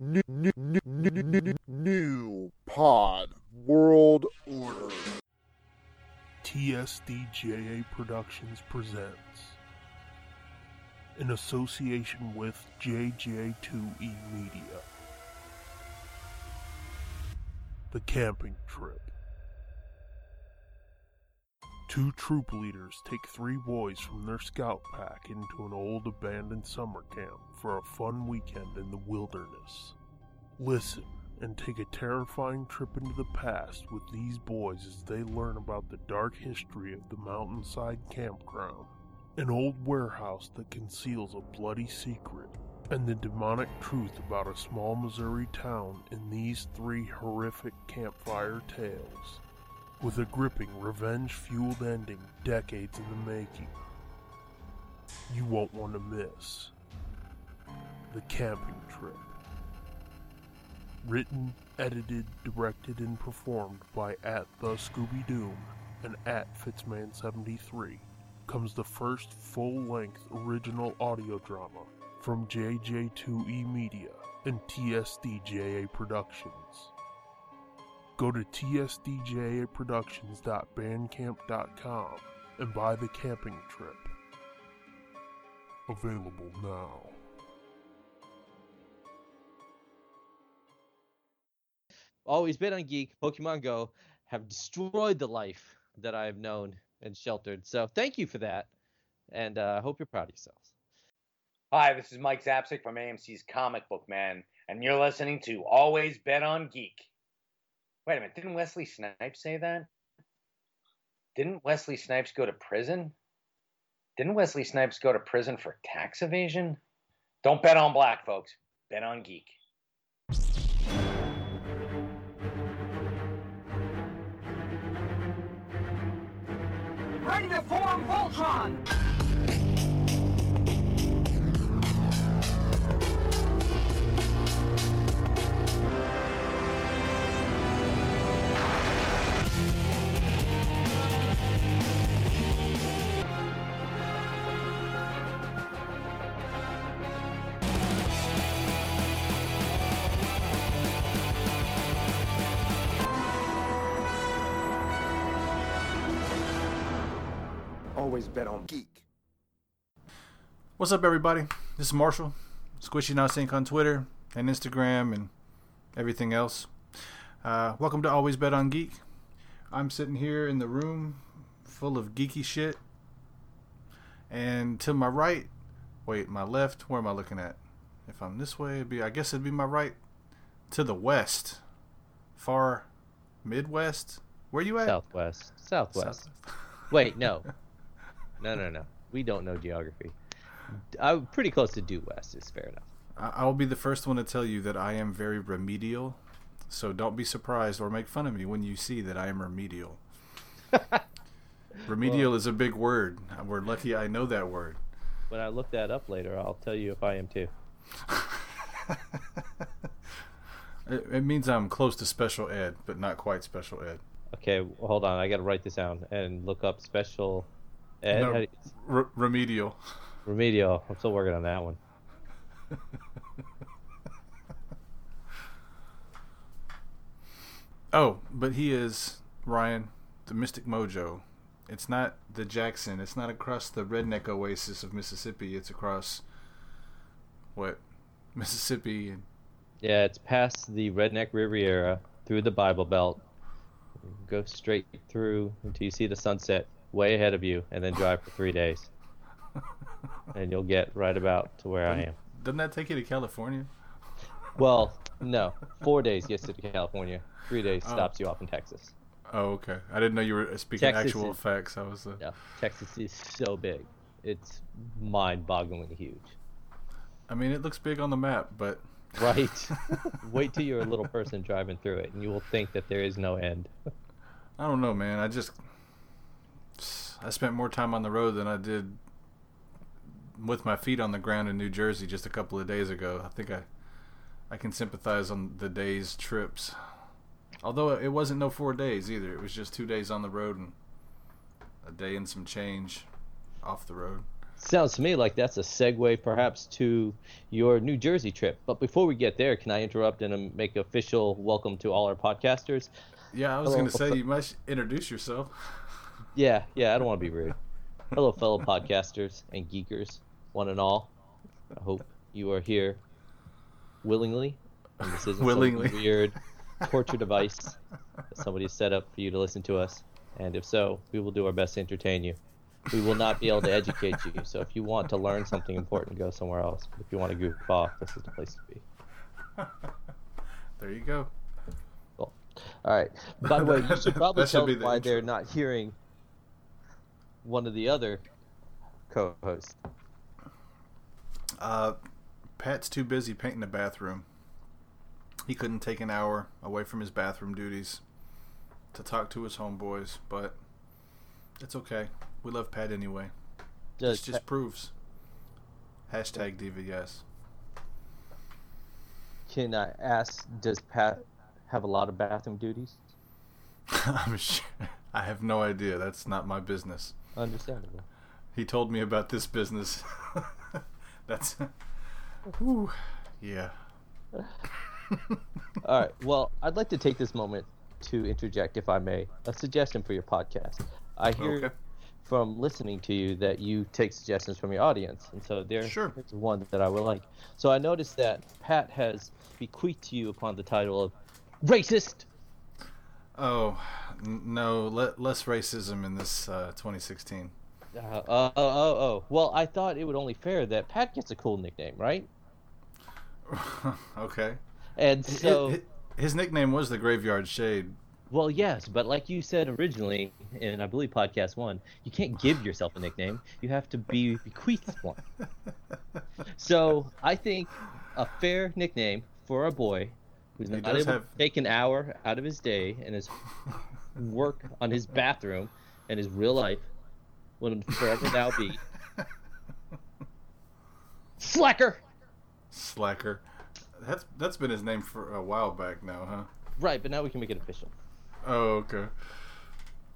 New, new, new, new, new, Pod World Order. TSDJA Productions presents, in association with JJ2E Media, The Camping Trip. Two troop leaders take three boys from their scout pack into an old abandoned summer camp for a fun weekend in the wilderness. Listen and take a terrifying trip into the past with these boys as they learn about the dark history of the mountainside campground, an old warehouse that conceals a bloody secret, and the demonic truth about a small Missouri town in these three horrific campfire tales with a gripping, revenge fueled ending decades in the making. You won't want to miss The Camping Trip. Written, edited, directed, and performed by at the Scooby Doom and at Fitzman73 comes the first full length original audio drama from JJ2E Media and TSDJA Productions go to tsdjaproductions.bandcamp.com and buy the camping trip. Available now. Always been on Geek, Pokemon Go have destroyed the life that I have known and sheltered. So thank you for that, and I uh, hope you're proud of yourselves. Hi, this is Mike Zapcic from AMC's Comic Book Men, and you're listening to Always Bet on Geek. Wait a minute, didn't Wesley Snipes say that? Didn't Wesley Snipes go to prison? Didn't Wesley Snipes go to prison for tax evasion? Don't bet on black, folks. Bet on geek. Ready to form Voltron! Always bet on geek. What's up, everybody? This is Marshall, Squishy Not Sync on Twitter and Instagram and everything else. Uh, welcome to Always Bet on Geek. I'm sitting here in the room full of geeky shit. And to my right, wait, my left, where am I looking at? If I'm this way, it'd be, I guess it'd be my right. To the west, far Midwest. Where you at? Southwest. Southwest. South. Wait, no. No, no, no. We don't know geography. I'm pretty close to due west. Is fair enough. I will be the first one to tell you that I am very remedial. So don't be surprised or make fun of me when you see that I am remedial. remedial well, is a big word. We're lucky I know that word. When I look that up later, I'll tell you if I am too. it, it, means I'm close to special ed, but not quite special ed. Okay, well, hold on. I got to write this down and look up special Ed, no, you... re- remedial. Remedial. I'm still working on that one. oh, but he is Ryan, the Mystic Mojo. It's not the Jackson. It's not across the redneck oasis of Mississippi. It's across what Mississippi and yeah, it's past the redneck Riviera through the Bible Belt. Go straight through until you see the sunset way ahead of you and then drive for three days. and you'll get right about to where doesn't, I am. Doesn't that take you to California? Well, no. Four days gets you to California. Three days oh. stops you off in Texas. Oh, okay. I didn't know you were speaking Texas actual is, facts. I was. Uh... Yeah, Texas is so big. It's mind-bogglingly huge. I mean, it looks big on the map, but. Right. Wait till you're a little person driving through it, and you will think that there is no end. I don't know, man. I just I spent more time on the road than I did with my feet on the ground in New Jersey just a couple of days ago. I think I I can sympathize on the days trips. Although it wasn't no 4 days either. It was just 2 days on the road and a day and some change off the road. Sounds to me like that's a segue perhaps to your New Jersey trip. But before we get there, can I interrupt and um, make official welcome to all our podcasters? Yeah, I was going to say you must introduce yourself. Yeah, yeah, I don't want to be rude. Hello, fellow podcasters and geekers, one and all. I hope you are here willingly. And this isn't Willingly. some weird torture device that somebody set up for you to listen to us. And if so, we will do our best to entertain you. We will not be able to educate you. So if you want to learn something important, go somewhere else. But if you want to goof off, this is the place to be. There you go. All right. By the way, you should probably should tell them the why they're not hearing one of the other co-hosts. Uh, Pat's too busy painting the bathroom. He couldn't take an hour away from his bathroom duties to talk to his homeboys, but it's okay. We love Pat anyway. This Just, just proves. Hashtag DVS. can I ask, does Pat have a lot of bathroom duties? I'm sure. I have no idea. That's not my business. Understandable. He told me about this business. That's. Whew. Yeah. All right. Well, I'd like to take this moment to interject, if I may, a suggestion for your podcast. I hear Okay. from listening to you that you take suggestions from your audience, and so there- Sure. there's one that I would like. So I noticed that Pat has bequeathed to you upon the title of racist. Oh, n- no. Le- less racism in this uh, 2016. Uh, oh, oh, oh, oh. Well, I thought it would only fair that Pat gets a cool nickname, right? okay. And so, his, his nickname was the Graveyard Shade. well, yes, but like you said originally, in I believe podcast one, you can't give yourself a nickname. You have to be bequeathed one. So I think a fair nickname for a boy who's He not able have- to take an hour out of his day and his work on his bathroom and his real life will forever now be Slacker. Slacker. That's that's been his name for a while back now, huh? Right, but now we can make it official. Oh, okay.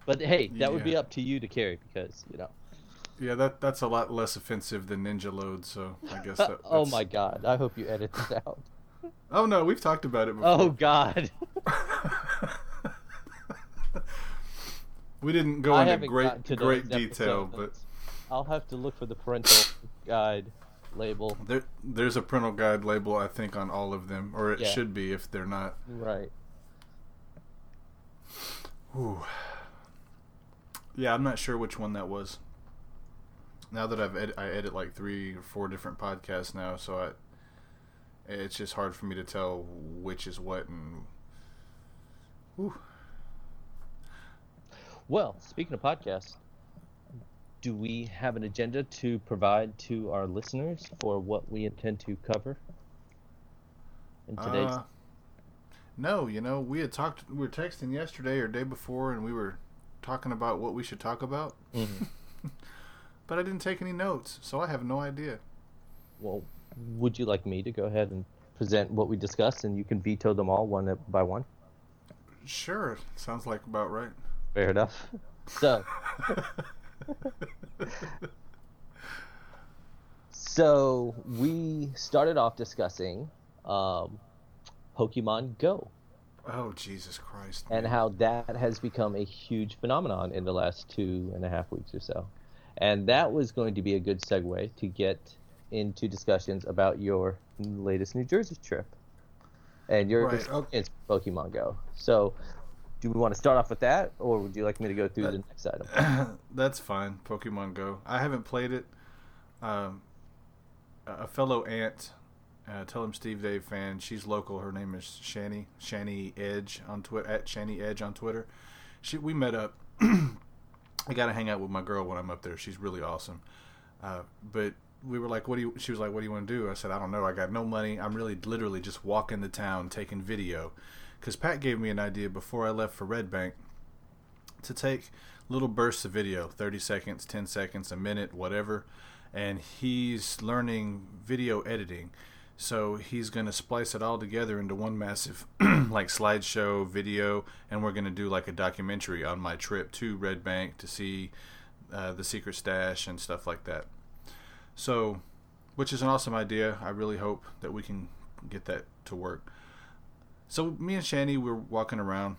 But hey, that would be up to you to carry because you know. Yeah, that that's a lot less offensive than Ninja Load, so I guess that, oh my god! I hope you edit this out. Oh no, we've talked about it oh, before. Oh god! we didn't go I into great great detail, but. I'll have to look for the parental guide label. there there's a parental guide label I think on all of them, or it Yeah. should be if they're not. Right. Ooh. Yeah, I'm not sure which one that was. Now that I've ed- I edit like three or four different podcasts now, so I it's just hard for me to tell which is what and. Ooh. Well, speaking of podcasts, do we have an agenda to provide to our listeners for what we intend to cover in today's? Uh, no, you know, we had talked. We were texting yesterday or day before, and we were talking about what we should talk about. Mhm. But I didn't take any notes, so I have no idea. Well, would you like me to go ahead and present what we discussed, and you can veto them all one by one? Sure, sounds like about right. Fair enough. So, so we started off discussing um, Pokemon Go oh Jesus Christ! and how that has become a huge phenomenon in the last two and a half weeks or so. And that was going to be a good segue to get into discussions about your latest New Jersey trip and your Right, experience with Pokemon Go. So, do we want to start off with that, or would you like me to go through Uh, the next item? That's fine. Pokemon Go. I haven't played it. Um, a fellow aunt, uh, Tell 'Em Steve-Dave fan. She's local. Her name is Shani Shani Edge on Twitter at Shani Edge on Twitter. She we met up. I got to hang out with my girl when I'm up there. She's really awesome. Uh, but we were like, "What do you?" She was like, "What do you want to do?" I said, "I don't know. I got no money. I'm really literally just walking the town taking video." Because Pat gave me an idea before I left for Red Bank to take little bursts of video 30 seconds 10 seconds a minute whatever and he's learning video editing so he's going to splice it all together into one massive like slideshow video and we're going to do like a documentary on my trip to red bank to see uh, the secret stash and stuff like that So, which is an awesome idea. I really hope that we can get that to work. So me and Shani were walking around,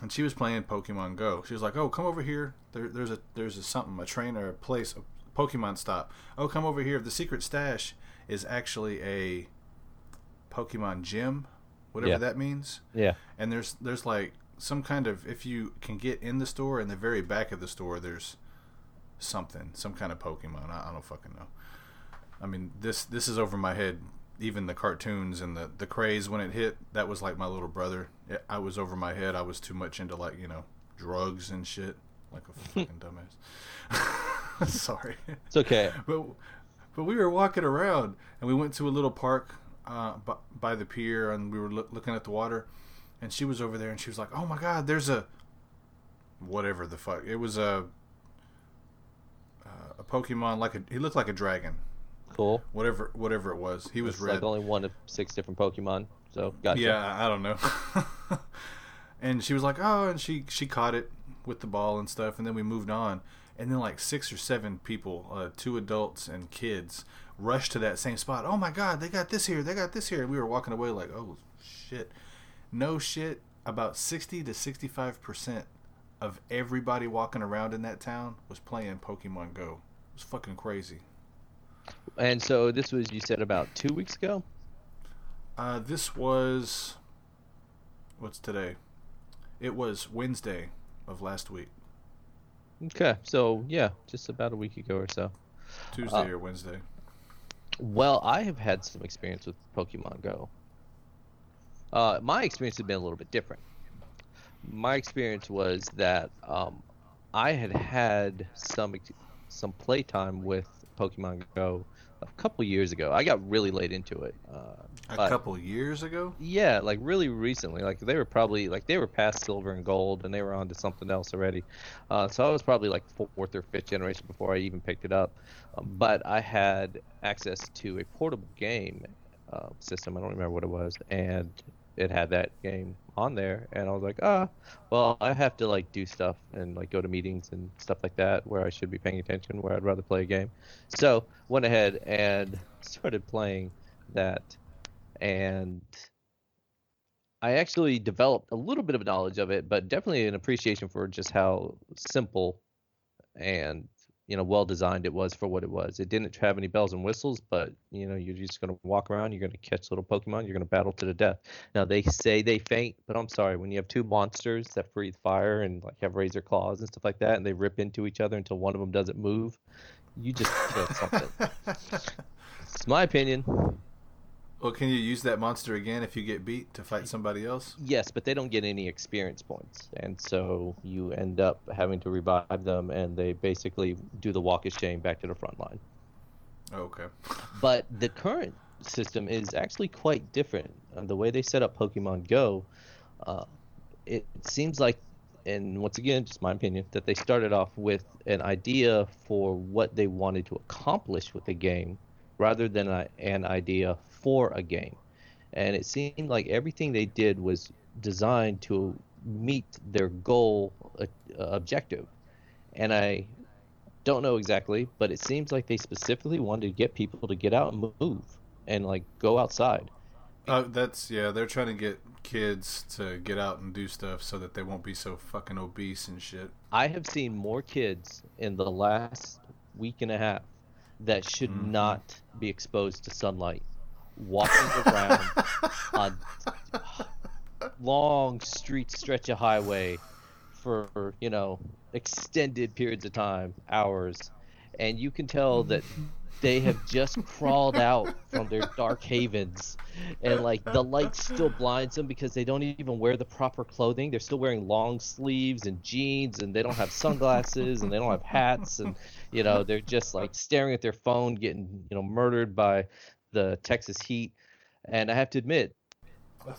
and she was playing Pokemon Go. She was like, "Oh, come over here. There, there's a there's a something, a train or a place, a Pokemon stop. Oh, come over here. The secret stash is actually a Pokemon gym, whatever Yeah. that means. Yeah. And there's there's like some kind of if you can get in the store in the very back of the store, there's something, some kind of Pokemon. I, I don't fucking know. I mean, this this is over my head. Even the cartoons and the the craze when it hit, that was like my little brother. It, I was over my head. I was too much into like you know drugs and shit, like a fucking dumbass. Sorry, It's okay. but but we were walking around and we went to a little park uh, by, by the pier and we were loo- looking at the water, and she was over there and she was like, "Oh my god, there's a whatever the fuck it was a." Pokemon like a he looked like a dragon, Cool. whatever whatever it was. He was It's red. like only one of six different Pokemon. So gotcha. Yeah, I don't know. and she was like, "Oh," and she she caught it with the ball and stuff, and then we moved on. And then like six or seven people, uh, two adults and kids, rushed to that same spot. Oh my God, they got this here, they got this here. And we were walking away like, "Oh shit!" No shit. About sixty to sixty-five percent of everybody walking around in that town was playing Pokemon Go. Was fucking crazy. And so this was you said about two weeks ago. Uh, this was what's today? It was Wednesday of last week, Okay. So yeah, just about a week ago or so. Tuesday Uh, or Wednesday. Well, I have had some experience with Pokemon Go. Uh, my experience has been a little bit different. My experience was that um, I had had some some playtime with Pokemon Go a couple years ago. I got really late into it. Uh, A couple years ago. yeah, like really recently. Like they were probably like they were past silver and gold, and they were on to something else already. Uh, so I was probably like fourth or fifth generation before I even picked it up. Um, but I had access to a portable game uh, system. I don't remember what it was, and it had that game on there. And I was like, ah, well, I have to like do stuff and like go to meetings and stuff like that where I should be paying attention, where I'd rather play a game. So went ahead and started playing that and I actually developed a little bit of knowledge of it, but definitely an appreciation for just how simple and you know well designed it was for what it was. It didn't have any bells and whistles, but you know you're just gonna walk around, you're gonna catch little Pokemon, you're gonna battle to the death. Now they say they faint, but I'm sorry when you have two monsters that breathe fire and like have razor claws and stuff like that, and they rip into each other until one of them doesn't move, you just killed something. it's my opinion. Well, can you use that monster again if you get beat to fight somebody else? Yes, but they don't get any experience points, and so you end up having to revive them, and they basically do the walk of shame back to the front line. Okay. But the current system is actually quite different. Uh, the way they set up Pokemon Go, uh, it seems like, and once again, just my opinion, that they started off with an idea for what they wanted to accomplish with the game, rather than a, an idea for a game. And it seemed like everything they did was designed to meet their goal uh, objective. And I don't know exactly, but it seems like they specifically wanted to get people to get out and move and like go outside. Uh, that's yeah. They're trying to get kids to get out and do stuff so that they won't be so fucking obese and shit. I have seen more kids in the last week and a half that should Mhm. not be exposed to sunlight walking around on long street stretch of highway for you know extended periods of time hours. And you can tell that they have just crawled out from their dark havens. And like the light still blinds them because they don't even wear the proper clothing. They're still wearing long sleeves and jeans and they don't have sunglasses and they don't have hats and you know they're just like staring at their phone getting you know murdered by the texas heat. And i have to admit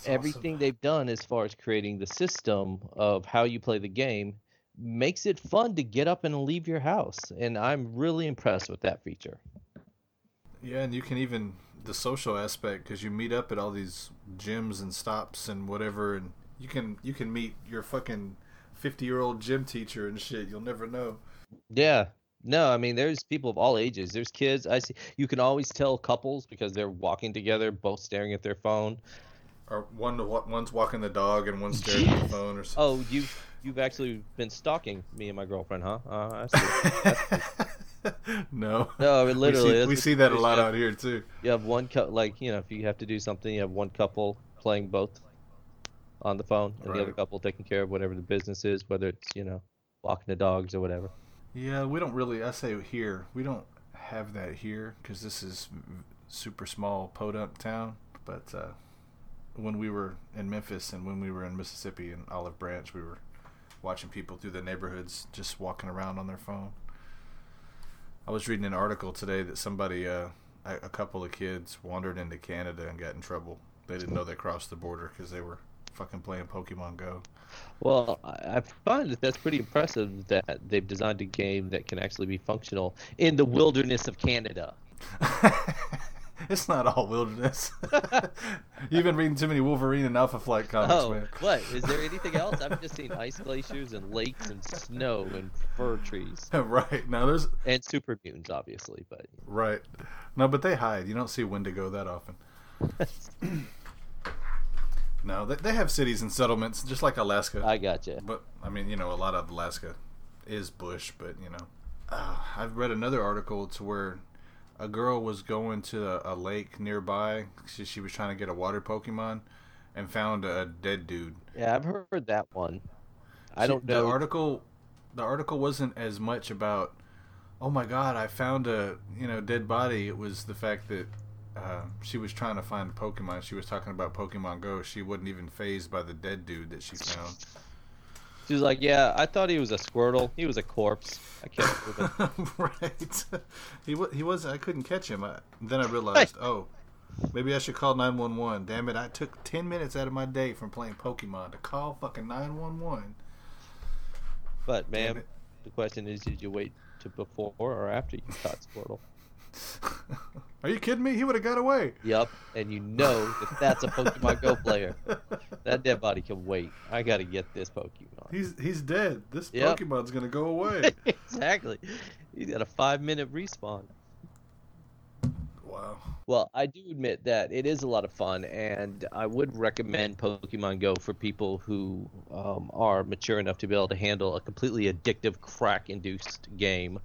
everything they've done as far as creating the system of how you play the game makes it fun to get up and leave your house. And i'm really impressed with that feature. Yeah, and you can even the social aspect because you meet up at all these gyms and stops and whatever, and you can you can meet your fucking fifty year old gym teacher and shit. You'll never know. yeah No, I mean there's people of all ages. There's kids. I see. You can always tell couples because they're walking together, both staring at their phone. Or one one's walking the dog and one's staring at the phone or something. Oh, you've you've actually been stalking me and my girlfriend, huh? Uh, I see. no. No, I mean, literally. We see, we see that a lot have- out here too. You have one cou- like you know if you have to do something, you have one couple playing both on the phone, and the other couple taking care of whatever the business is, whether it's you know walking the dogs or whatever. Yeah, we don't really. I say here, we don't have that here because this is super small podunk town. But uh, when we were in Memphis and when we were in Mississippi and Olive Branch, we were watching people through the neighborhoods just walking around on their phone. I was reading an article today that somebody, uh, a, a couple of kids, wandered into Canada and got in trouble. They didn't know they crossed the border because they were fucking playing Pokemon Go. Well, I find that that's pretty impressive that they've designed a game that can actually be functional in the wilderness of Canada. it's not all wilderness. You've been reading too many Wolverine and Alpha Flight comics, Oh, man. what? Is there anything else? I've just seen ice glaciers and lakes and snow and fir trees right. Now there's and super mutants, obviously. But right. No, but they hide. You don't see Wendigo that often. No, they, they have cities and settlements just like Alaska. I gotcha. But I mean, you know, a lot of Alaska is bush, but you know, uh, I've read another article to where a girl was going to a, a lake nearby. She, she was trying to get a water Pokemon, and found a dead dude. Yeah, I've heard that one. I She- don't know. The article, the article wasn't as much about, oh my god, I found a you know dead body. It was the fact that uh, she was trying to find Pokemon. She was talking about Pokemon Go. She wasn't even fazed by the dead dude that she found. She was like, "Yeah, I thought he was a Squirtle. He was a corpse. I can't believe it." right. He wa- he was. I couldn't catch him. I, then I realized, oh, maybe I should call nine one one. Damn it! I took ten minutes out of my day from playing Pokemon to call fucking nine one one. But ma'am, the question is, did you wait to before or after you caught Squirtle? Are you kidding me? He would have got away. Yup, and you know that that's a Pokemon Go player. That dead body can wait. I gotta get this Pokemon. He's he's dead. This Yep. Pokemon's gonna go away. exactly. He's got a five minute respawn. Wow. Well, I do admit that it is a lot of fun, and I would recommend Pokemon Go for people who um, are mature enough to be able to handle a completely addictive, crack-induced game,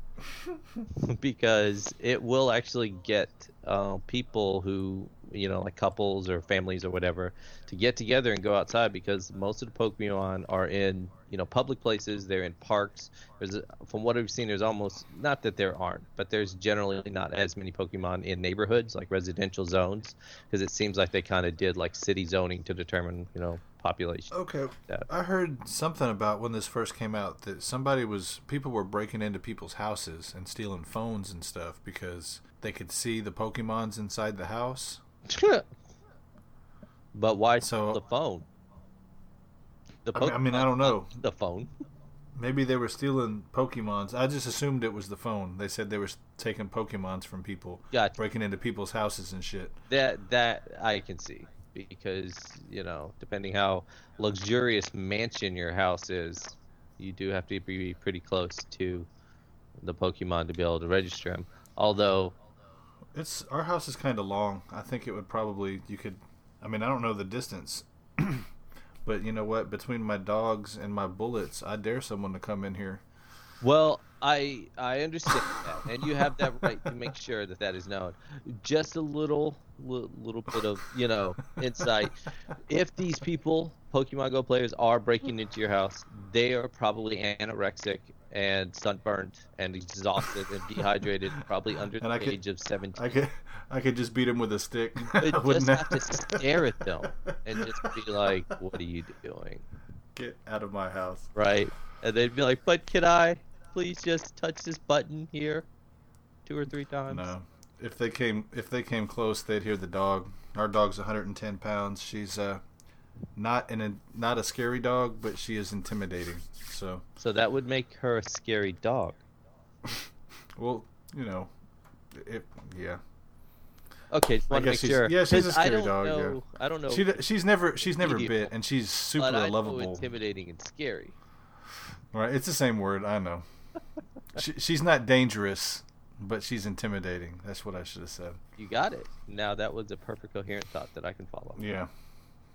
because it will actually get uh, people who, you know, like couples or families or whatever, to get together and go outside because most of the Pokemon are in, you know, public places. They're in parks. There's, from what I've seen, there's almost not that there aren't, but there's generally not as many Pokemon in neighborhoods like residential zones because it seems like they kind of did like city zoning to determine, you know, population. Okay. Yeah. I heard something about when this first came out that somebody was people were breaking into people's houses and stealing phones and stuff because they could see the Pokemons inside the house. But why So- the phone? The I mean, I mean, I don't know. The phone. Maybe they were stealing Pokemons. I just assumed it was the phone. They said they were taking Pokemons from people, Gotcha. breaking into people's houses and shit. That that I can see because you know, depending how luxurious mansion your house is, you do have to be pretty close to the Pokemon to be able to register them. Although, It's our house is kind of long. I think it would probably you could. I mean, I don't know the distance, but you know what? Between my dogs and my bullets, I dare someone to come in here. well, I I understand that, and you have that right to make sure that that is known. Just a little li- little bit of you know insight. If these people, Pokemon Go players, are breaking into your house, they are probably anorexic and sunburned and exhausted and dehydrated, probably under And the could- age of seventeen. I could, I could just beat him with a stick. I wouldn't just have to stare at them and just be like, "What are you doing?" get out of my house. Right? And they'd be like, "But can I please just touch this button here, two or three times?" No, if they came, if they came close, they'd hear the dog. Our dog's 110 pounds. She's uh, not an not a scary dog, but she is intimidating. So, So that would make her a scary dog. well, you know, it, yeah. Okay, just I want to guess make she's- sure. yeah, she's a scary don't dog, yeah. Know, I don't know. She she's never she's never bit, and she's super but I know lovable. intimidating and scary. Right, it's the same word. I know. she, she's not dangerous, but she's intimidating. That's what I should have said. You got it. Now that was a perfect coherent thought that I can follow. Yeah,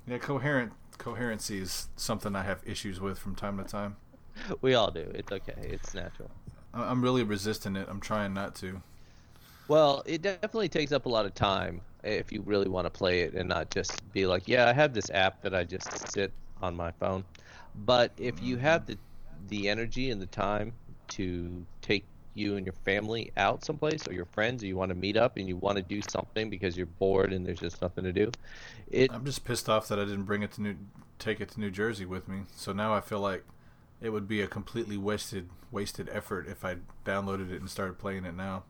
yeah. Coherent coherency is something I have issues with from time to time. We all do. It's okay. It's natural. I'm really resisting it. I'm trying not to. Well, it definitely takes up a lot of time if you really want to play it and not just be like, yeah, I have this app that I just sit on my phone. But if you have the the energy and the time to take you and your family out someplace or your friends or you want to meet up and you want to do something because you're bored and there's just nothing to do, it I'm just pissed off that I didn't bring it to New, take it to New Jersey with me. So now I feel like it would be a completely wasted wasted effort if I downloaded it and started playing it now.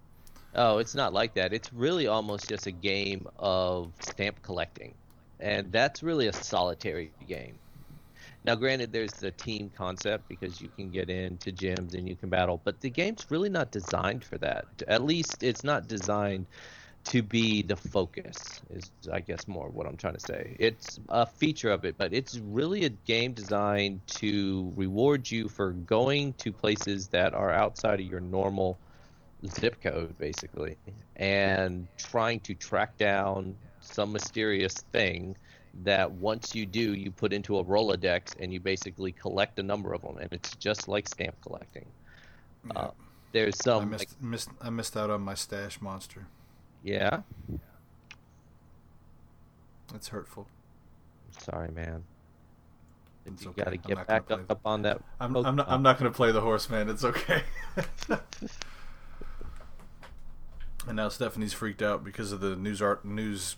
Oh, it's not like that. It's really almost just a game of stamp collecting. And that's really a solitary game. Now, granted, there's the team concept because you can get into gyms and you can battle, but the game's really not designed for that. At least it's not designed to be the focus, is I guess more what I'm trying to say. It's a feature of it, but it's really a game designed to reward you for going to places that are outside of your normal zip code basically and trying to track down some mysterious thing that once you do you put into a rolodex and you basically collect a number of them and it's just like stamp collecting uh, there's I some missed, like, missed I missed out on my stash monster. yeah That's hurtful. sorry man It's you okay. got to get back up, up on that I'm, I'm not. I'm not going to play the horse, man. It's okay. and now Stephanie's freaked out because of the news art news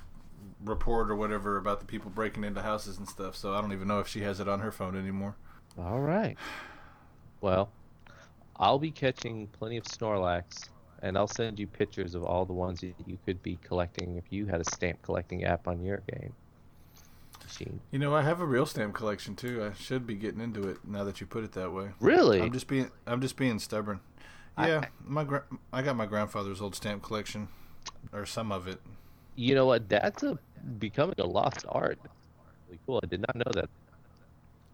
report or whatever about the people breaking into houses and stuff. So I don't even know if she has it on her phone anymore. all right well i'll be catching plenty of snorlax and i'll send you pictures of all the ones that you could be collecting if you had a stamp collecting app on your game machine You know, I have a real stamp collection too. I should be getting into it now that you put it that way. really I'm just being. I'm just being stubborn. I- Yeah, my gra- I got my grandfather's old stamp collection, or some of it. You know what? That's a becoming a lost art. Really cool. I did not know that.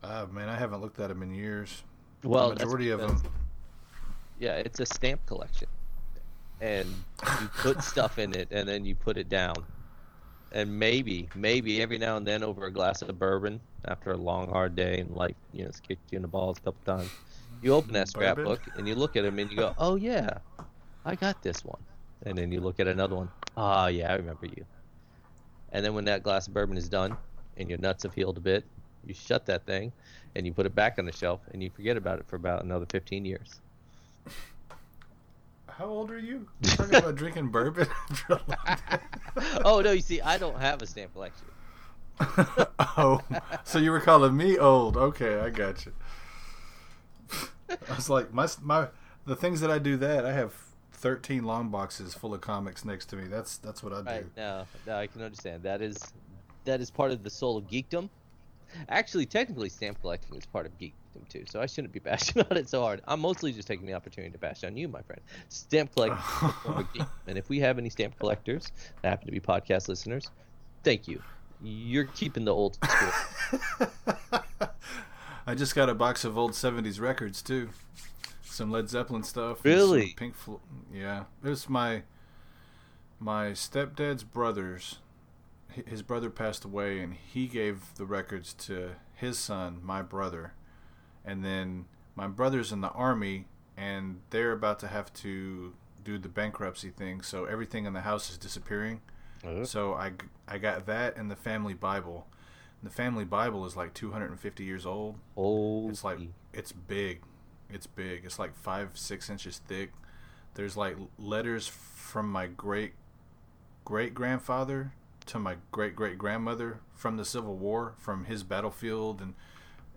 Ah, man, I haven't looked at them in years. well the majority of them. yeah it's a stamp collection. And you put stuff in it and then you put it down. And maybe maybe every now and then over a glass of bourbon after a long hard day and life you know it's kicked you in the balls a couple times you open that Bourbon? scrapbook and you look at them and you go oh yeah i got this one and then you look at another one ah yeah i remember you and then when that glass of bourbon is done and your nuts have healed a bit you shut that thing and you put it back on the shelf and you forget about it for about another 15 years How old are you? You're talking about drinking bourbon? oh no, you see, I don't have a stamp collection. oh, so you were calling me old? Okay, I got you. I was like, my my the things that I do that I have thirteen long boxes full of comics next to me. That's that's what I do. Right? No, no, I can understand. That is that is part of the soul of geekdom. Actually, technically, stamp collecting is part of geekdom too, so I shouldn't be bashing on it so hard. I'm mostly just taking the opportunity to bash on you, my friend. Stamp collecting is a form of geekdom, and if we have any stamp collectors that happen to be podcast listeners, thank you. You're keeping the old school. I just got a box of old '70s records too, some Led Zeppelin stuff. Really? Pink Floyd. Yeah, it was my my stepdad's brothers. His brother passed away, and he gave the records to his son, my brother, and then my brother's in the army, and they're about to have to do the bankruptcy thing, so everything in the house is disappearing. Oh. So I, I got that and the family Bible. The family Bible is like 250 years old. Old. It's like it's big. It's big. It's like five six inches thick. There's like letters from my great great grandfather to my great great grandmother from the Civil War, from his battlefield, and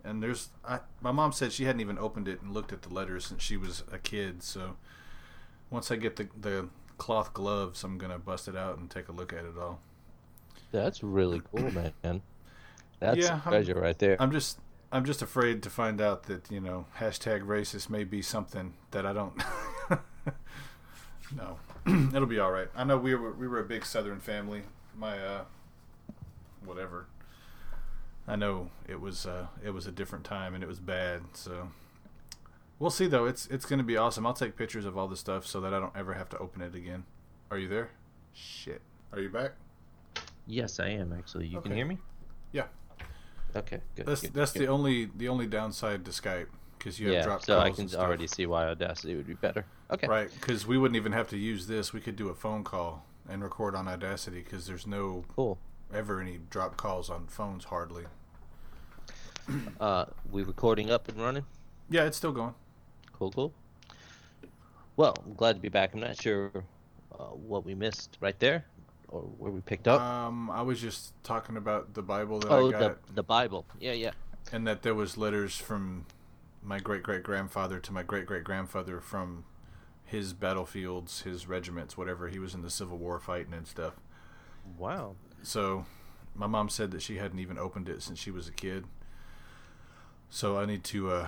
and there's I, my mom said she hadn't even opened it and looked at the letters since she was a kid. So once I get the the cloth gloves, I'm gonna bust it out and take a look at it all. That's really cool, man. That's Yeah, a I'm- treasure right there. I'm just I'm just afraid to find out that you know hashtag racist may be something that I don't. no, it'll be all right. I know we were we were a big Southern family. My uh, whatever. I know it was uh, it was a different time and it was bad. So We'll see though. It's it's gonna be awesome. I'll take pictures of all the stuff so that I don't ever have to open it again. Are you there? Shit. Are you back? Yes, I am actually. You can hear me? Yeah. Okay, good. That's good, that's good. the only the only downside to Skype because you have yeah. drop So I can already see why Audacity would be better. Okay. Right, because we wouldn't even have to use this. We could do a phone call and record on Audacity because there's no Cool. ever any drop calls on phones hardly. Uh, we recording up and running. Yeah, it's still going. Cool, cool. Well, I'm glad to be back. I'm not sure uh, what we missed right there, or where we picked up. Um, I was just talking about the Bible that oh, I the got, the Bible. Yeah, yeah. and that there was letters from my great great grandfather to my great great grandfather from his battlefields, his regiments, whatever he was in the Civil War fighting and stuff. Wow. So, my mom said that she hadn't even opened it since she was a kid. So I need to, uh,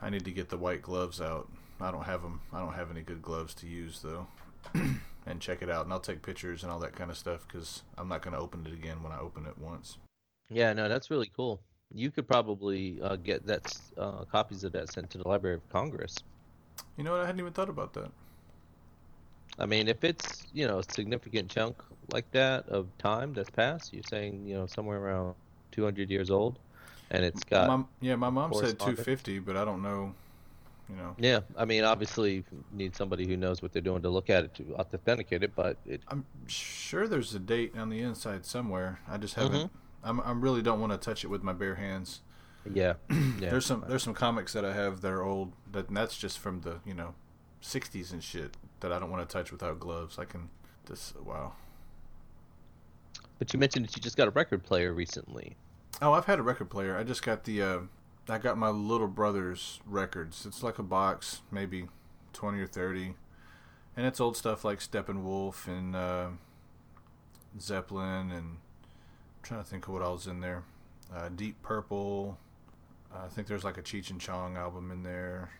I need to get the white gloves out. I don't have them. I don't have any good gloves to use though. and check it out, and I'll take pictures and all that kind of stuff because I'm not going to open it again when I open it once. Yeah, no, that's really cool. You could probably uh, get that uh, copies of that sent to the Library of Congress. You know what? I hadn't even thought about that. I mean, if it's you know a significant chunk like that of time that's passed, you're saying you know somewhere around 200 years old, and it's got my, yeah, my mom said 250, but I don't know. You know, yeah. I mean, obviously, you need somebody who knows what they're doing to look at it to authenticate it, but it I'm sure there's a date on the inside somewhere. I just Mm-hmm. haven't. I'm, I really don't want to touch it with my bare hands. yeah, yeah. There's some there's some comics that I have that are old that and that's just from the you know, 60s and shit that I don't want to touch without gloves. I can just wow. But you mentioned that you just got a record player recently. Oh, I've had a record player. I just got the uh, I got my little brother's records. It's like a box, maybe 20 or 30. And it's old stuff like Steppenwolf and uh, Zeppelin and I'm trying to think of what else in there. Uh, Deep Purple. I think there's like a Cheech and Chong album in there.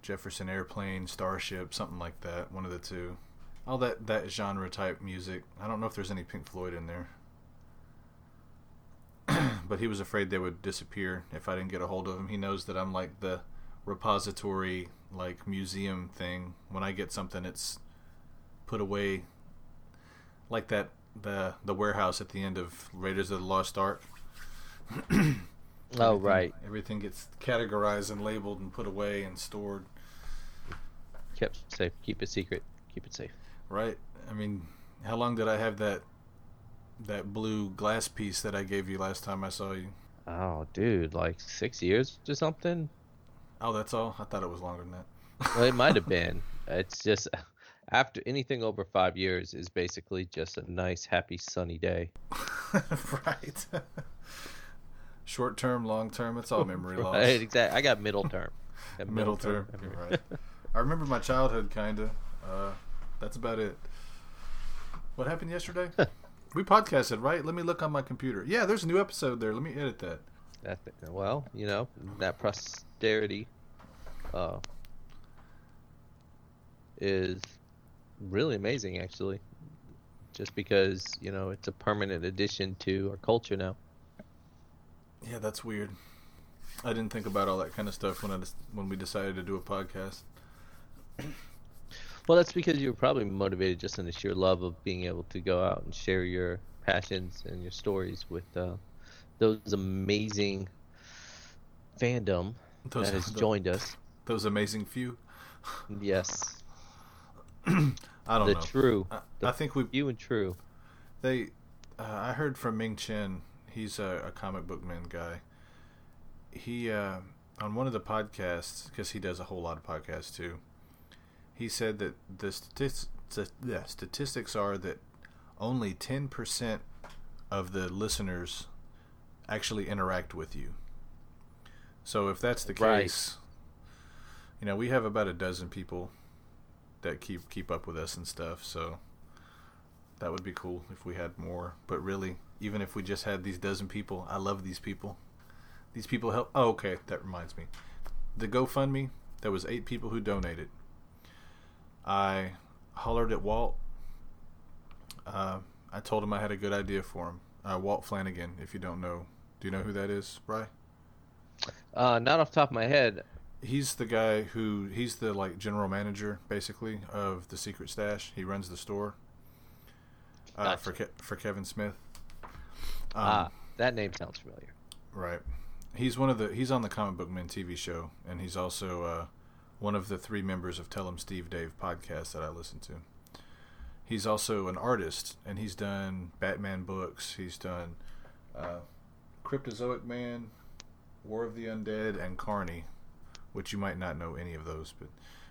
Jefferson Airplane, Starship, something like that. One of the two. All that that genre type music. I don't know if there's any Pink Floyd in there but he was afraid they would disappear if I didn't get a hold of them. He knows that I'm like the repository, like museum thing. When I get something, it's put away, like that the the warehouse at the end of Raiders of the Lost Ark. Oh right, Everything gets categorized and labeled and put away and stored. kept safe. Keep it secret. Keep it safe. Right. I mean, how long did I have that that blue glass piece that I gave you last time I saw you? Oh, dude, like six years or something. Oh, that's all. I thought it was longer than that. Well, it might have been. It's just after anything over five years is basically just a nice, happy, sunny day. right. Short term, long term, it's all memory loss. Right, exactly. I got middle term. Got Middle term. memory. Right. I remember my childhood, kinda. Uh, that's about it. What happened yesterday? We podcasted, right? Let me look on my computer. Yeah, there's a new episode there. Let me edit that. That well, you know, that posterity uh, is really amazing, actually. Just because you know it's a permanent addition to our culture now. Yeah, that's weird. I didn't think about all that kind of stuff when I when we decided to do a podcast. Well, that's because you were probably motivated just in the sheer love of being able to go out and share your passions and your stories with uh, those amazing fandom Those, that has joined us. those amazing few. Yes, I don't know. the know. true, I, the I think we few and true. They, uh, I heard from Ming Chen. He's a, a comic book man guy. He uh, on one of the podcasts because he does a whole lot of podcasts too. He said that the statistics, yeah, statistics are that only ten percent of the listeners actually interact with you. So if that's the Right. case, you know we have about a dozen people that keep keep up with us and stuff. So that would be cool if we had more. But really, even if we just had these dozen people, I love these people. These people help. Oh, okay, that reminds me. The GoFundMe, there was eight people who donated. I hollered at Walt. Uh, I told him I had a good idea for him. Uh, Walt Flanagan, if you don't know, do you know who that is, Bry? Uh, not off the top of my head. he's the guy who he's the like general manager basically of the Secret Stash. He runs the store uh, Gotcha. for Ke- for Kevin Smith. Um, ah, that name sounds familiar. Right. He's one of the he's on the Comic Book Men TV show, and he's also uh, one of the three members of Tell 'Em Steve-Dave podcast that I listen to. He's also an artist, and he's done Batman books. He's done uh, Cryptozoic Man, War of the Undead, and Karney, which you might not know any of those, but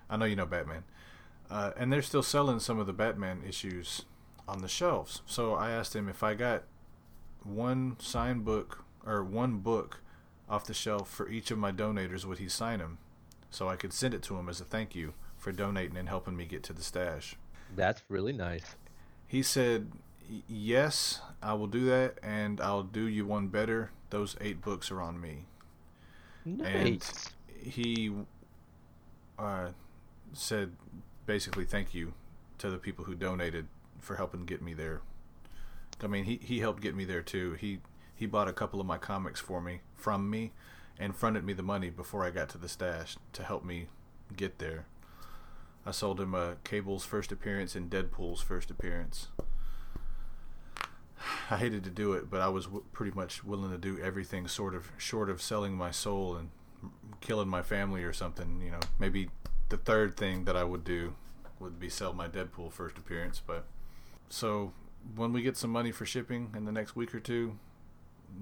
I know you know Batman. Uh, and they're still selling some of the Batman issues on the shelves. So I asked him if I got one signed book or one book off the shelf for each of my donators, would he sign them so I could send it to him as a thank you for donating and helping me get to the stash? That's really nice. He said, Yes, I will do that, and I'll do you one better. Those eight books are on me. Nice. He uh, said basically thank you to the people who donated for helping get me there. I mean, he, he helped get me there too. He he bought a couple of my comics for me from me and fronted me the money before I got to the stash to help me get there. I sold him uh, Cable's first appearance and Deadpool's first appearance. I hated to do it, but I was w- pretty much willing to do everything sort of short of selling my soul and killing my family or something. You know, maybe the third thing that I would do would be sell my Deadpool first appearance. But so when we get some money for shipping in the next week or two,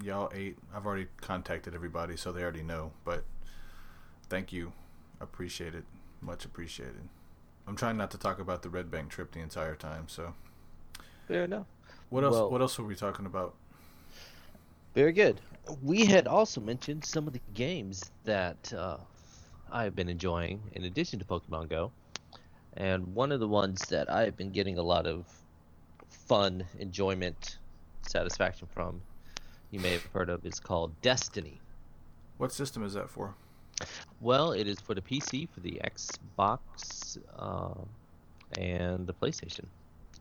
y'all ate. I've already contacted everybody, so they already know. But thank you, appreciate it, much appreciated. I'm trying not to talk about the Red Bank trip the entire time. So Fair enough. what else? Well- what else were we talking about? Very good. We had also mentioned some of the games that uh, I've been enjoying in addition to Pokemon Go. And one of the ones that I've been getting a lot of fun, enjoyment, satisfaction from, you may have heard of, is called Destiny. What system is that for? Well, it is for the PC, for the Xbox, uh, and the PlayStation.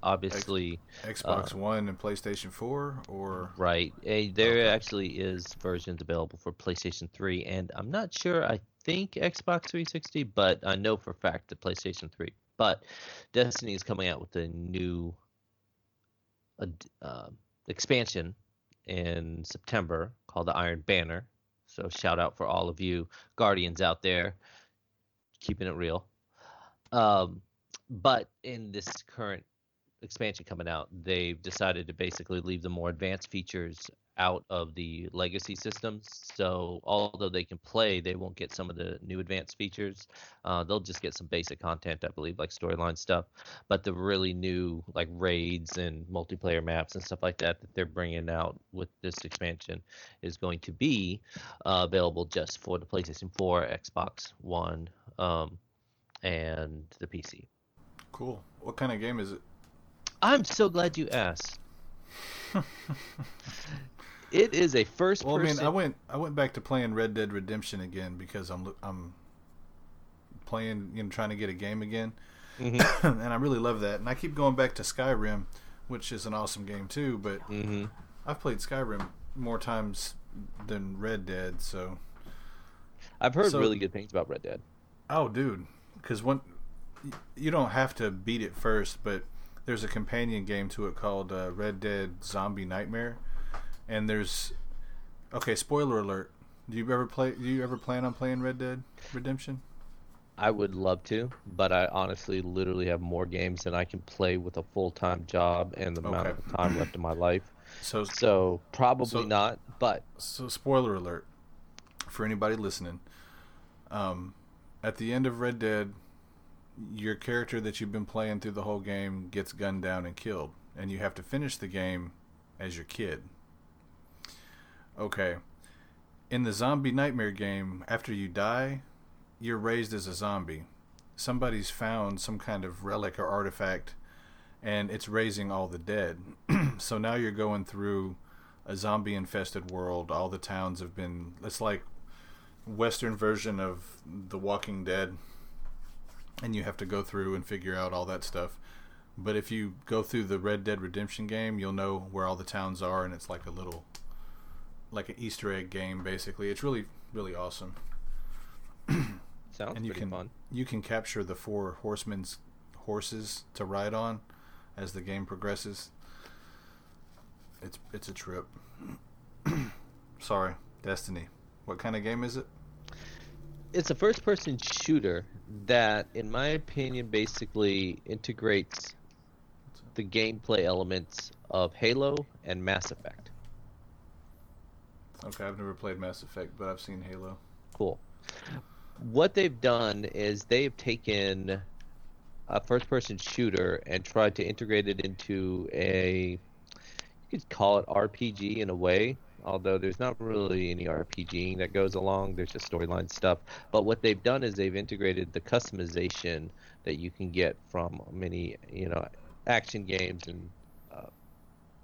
Obviously, Xbox One and PlayStation 4, or Right. Eh, there Okay. actually is versions available for PlayStation 3, and I'm not sure. I think Xbox 360, but I know for a fact that PlayStation 3. But Destiny is coming out with a new uh, expansion in September called the Iron Banner. So shout out for all of you Guardians out there, keeping it real. Um, but in this current expansion coming out, they've decided to basically leave the more advanced features out of the legacy systems. So although they can play, they won't get some of the new advanced features. Uh, they'll just get some basic content, I believe, like storyline stuff. But the really new like raids and multiplayer maps and stuff like that that they're bringing out with this expansion is going to be uh, available just for the PlayStation 4, Xbox One, um, and the PC. cool. What kind of game is it? I'm so glad you asked. it is a first Well, I mean, I went I went back to playing Red Dead Redemption again because I'm I'm playing, you know, trying to get a game again, Mhm. and I really love that. And I keep going back to Skyrim, which is an awesome game too. But Mhm. I've played Skyrim more times than Red Dead, so I've heard So- really good things about Red Dead. Oh, dude, because one, you don't have to beat it first, but there's a companion game to it called uh, Red Dead Zombie Nightmare, and there's, okay, spoiler alert. Do you ever play? Do you ever plan on playing Red Dead Redemption? I would love to, but I honestly literally have more games than I can play with a full time job and the amount of time left in my life. So, So probably So- not. But so spoiler alert for anybody listening. Um, at the end of Red Dead, your character that you've been playing through the whole game gets gunned down and killed, and you have to finish the game as your kid. Okay. In the zombie nightmare game, after you die, you're raised as a zombie. Somebody's found some kind of relic or artifact, and it's raising all the dead. so now you're going through a zombie infested world. All the towns have been. It's like Western version of The Walking Dead, and you have to go through and figure out all that stuff. But if you go through the Red Dead Redemption game, you'll know where all the towns are, and it's like a little, like an Easter egg game, basically. It's really, really awesome. Sounds and you pretty can fun. you can capture the four horsemen's horses to ride on as the game progresses. It's it's a trip. Sorry, Destiny. What kind of game is it? It's a first-person shooter that, in my opinion, basically integrates the gameplay elements of Halo and Mass Effect. Okay, I've never played Mass Effect, but I've seen Halo. Cool. What they've done is they've taken a first person shooter and tried to integrate it into a you could call it RPG in a way, although there's not really any RPGing that goes along. There's just storyline stuff. But what they've done is they've integrated the customization that you can get from many, you know, action games and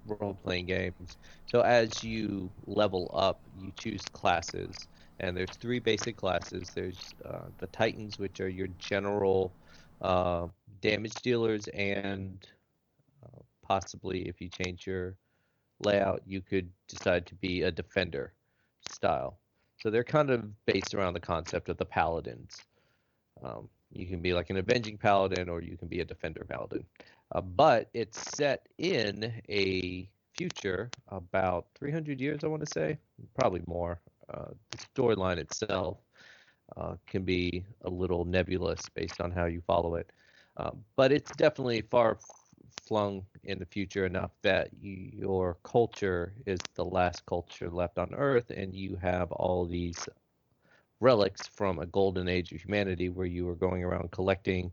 role playing games. So as you level up, you choose classes, and there's three basic classes. There's uh, the Titans, which are your general uh, damage dealers, and uh, possibly if you change your layout, you could decide to be a defender style. So they're kind of based around the concept of the paladins. Um, you can be like an avenging paladin, or you can be a defender paladin. Uh, but it's set in a future about 300 years, I want to say, probably more. Uh, the storyline itself uh, can be a little nebulous based on how you follow it, um, but it's definitely far flung in the future enough that you, your culture is the last culture left on Earth, and you have all these relics from a golden age of humanity where you were going around collecting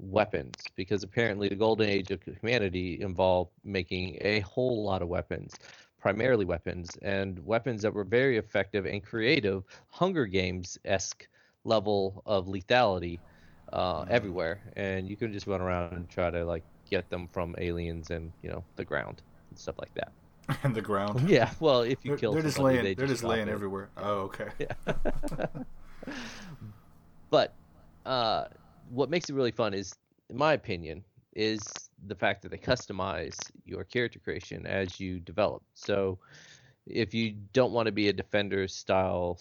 weapons because apparently the golden age of humanity involved making a whole lot of weapons primarily weapons and weapons that were very effective and creative hunger games esque level of lethality uh, everywhere and you could just run around and try to like get them from aliens and you know the ground and stuff like that and the ground. yeah well if you They're, kill they're just laying. they They're just drop laying it. everywhere. Oh, okay. yeah. but uh, what makes it really fun is, in my opinion, is the fact that they customize your character creation as you develop. So, if you don't want to be a defender style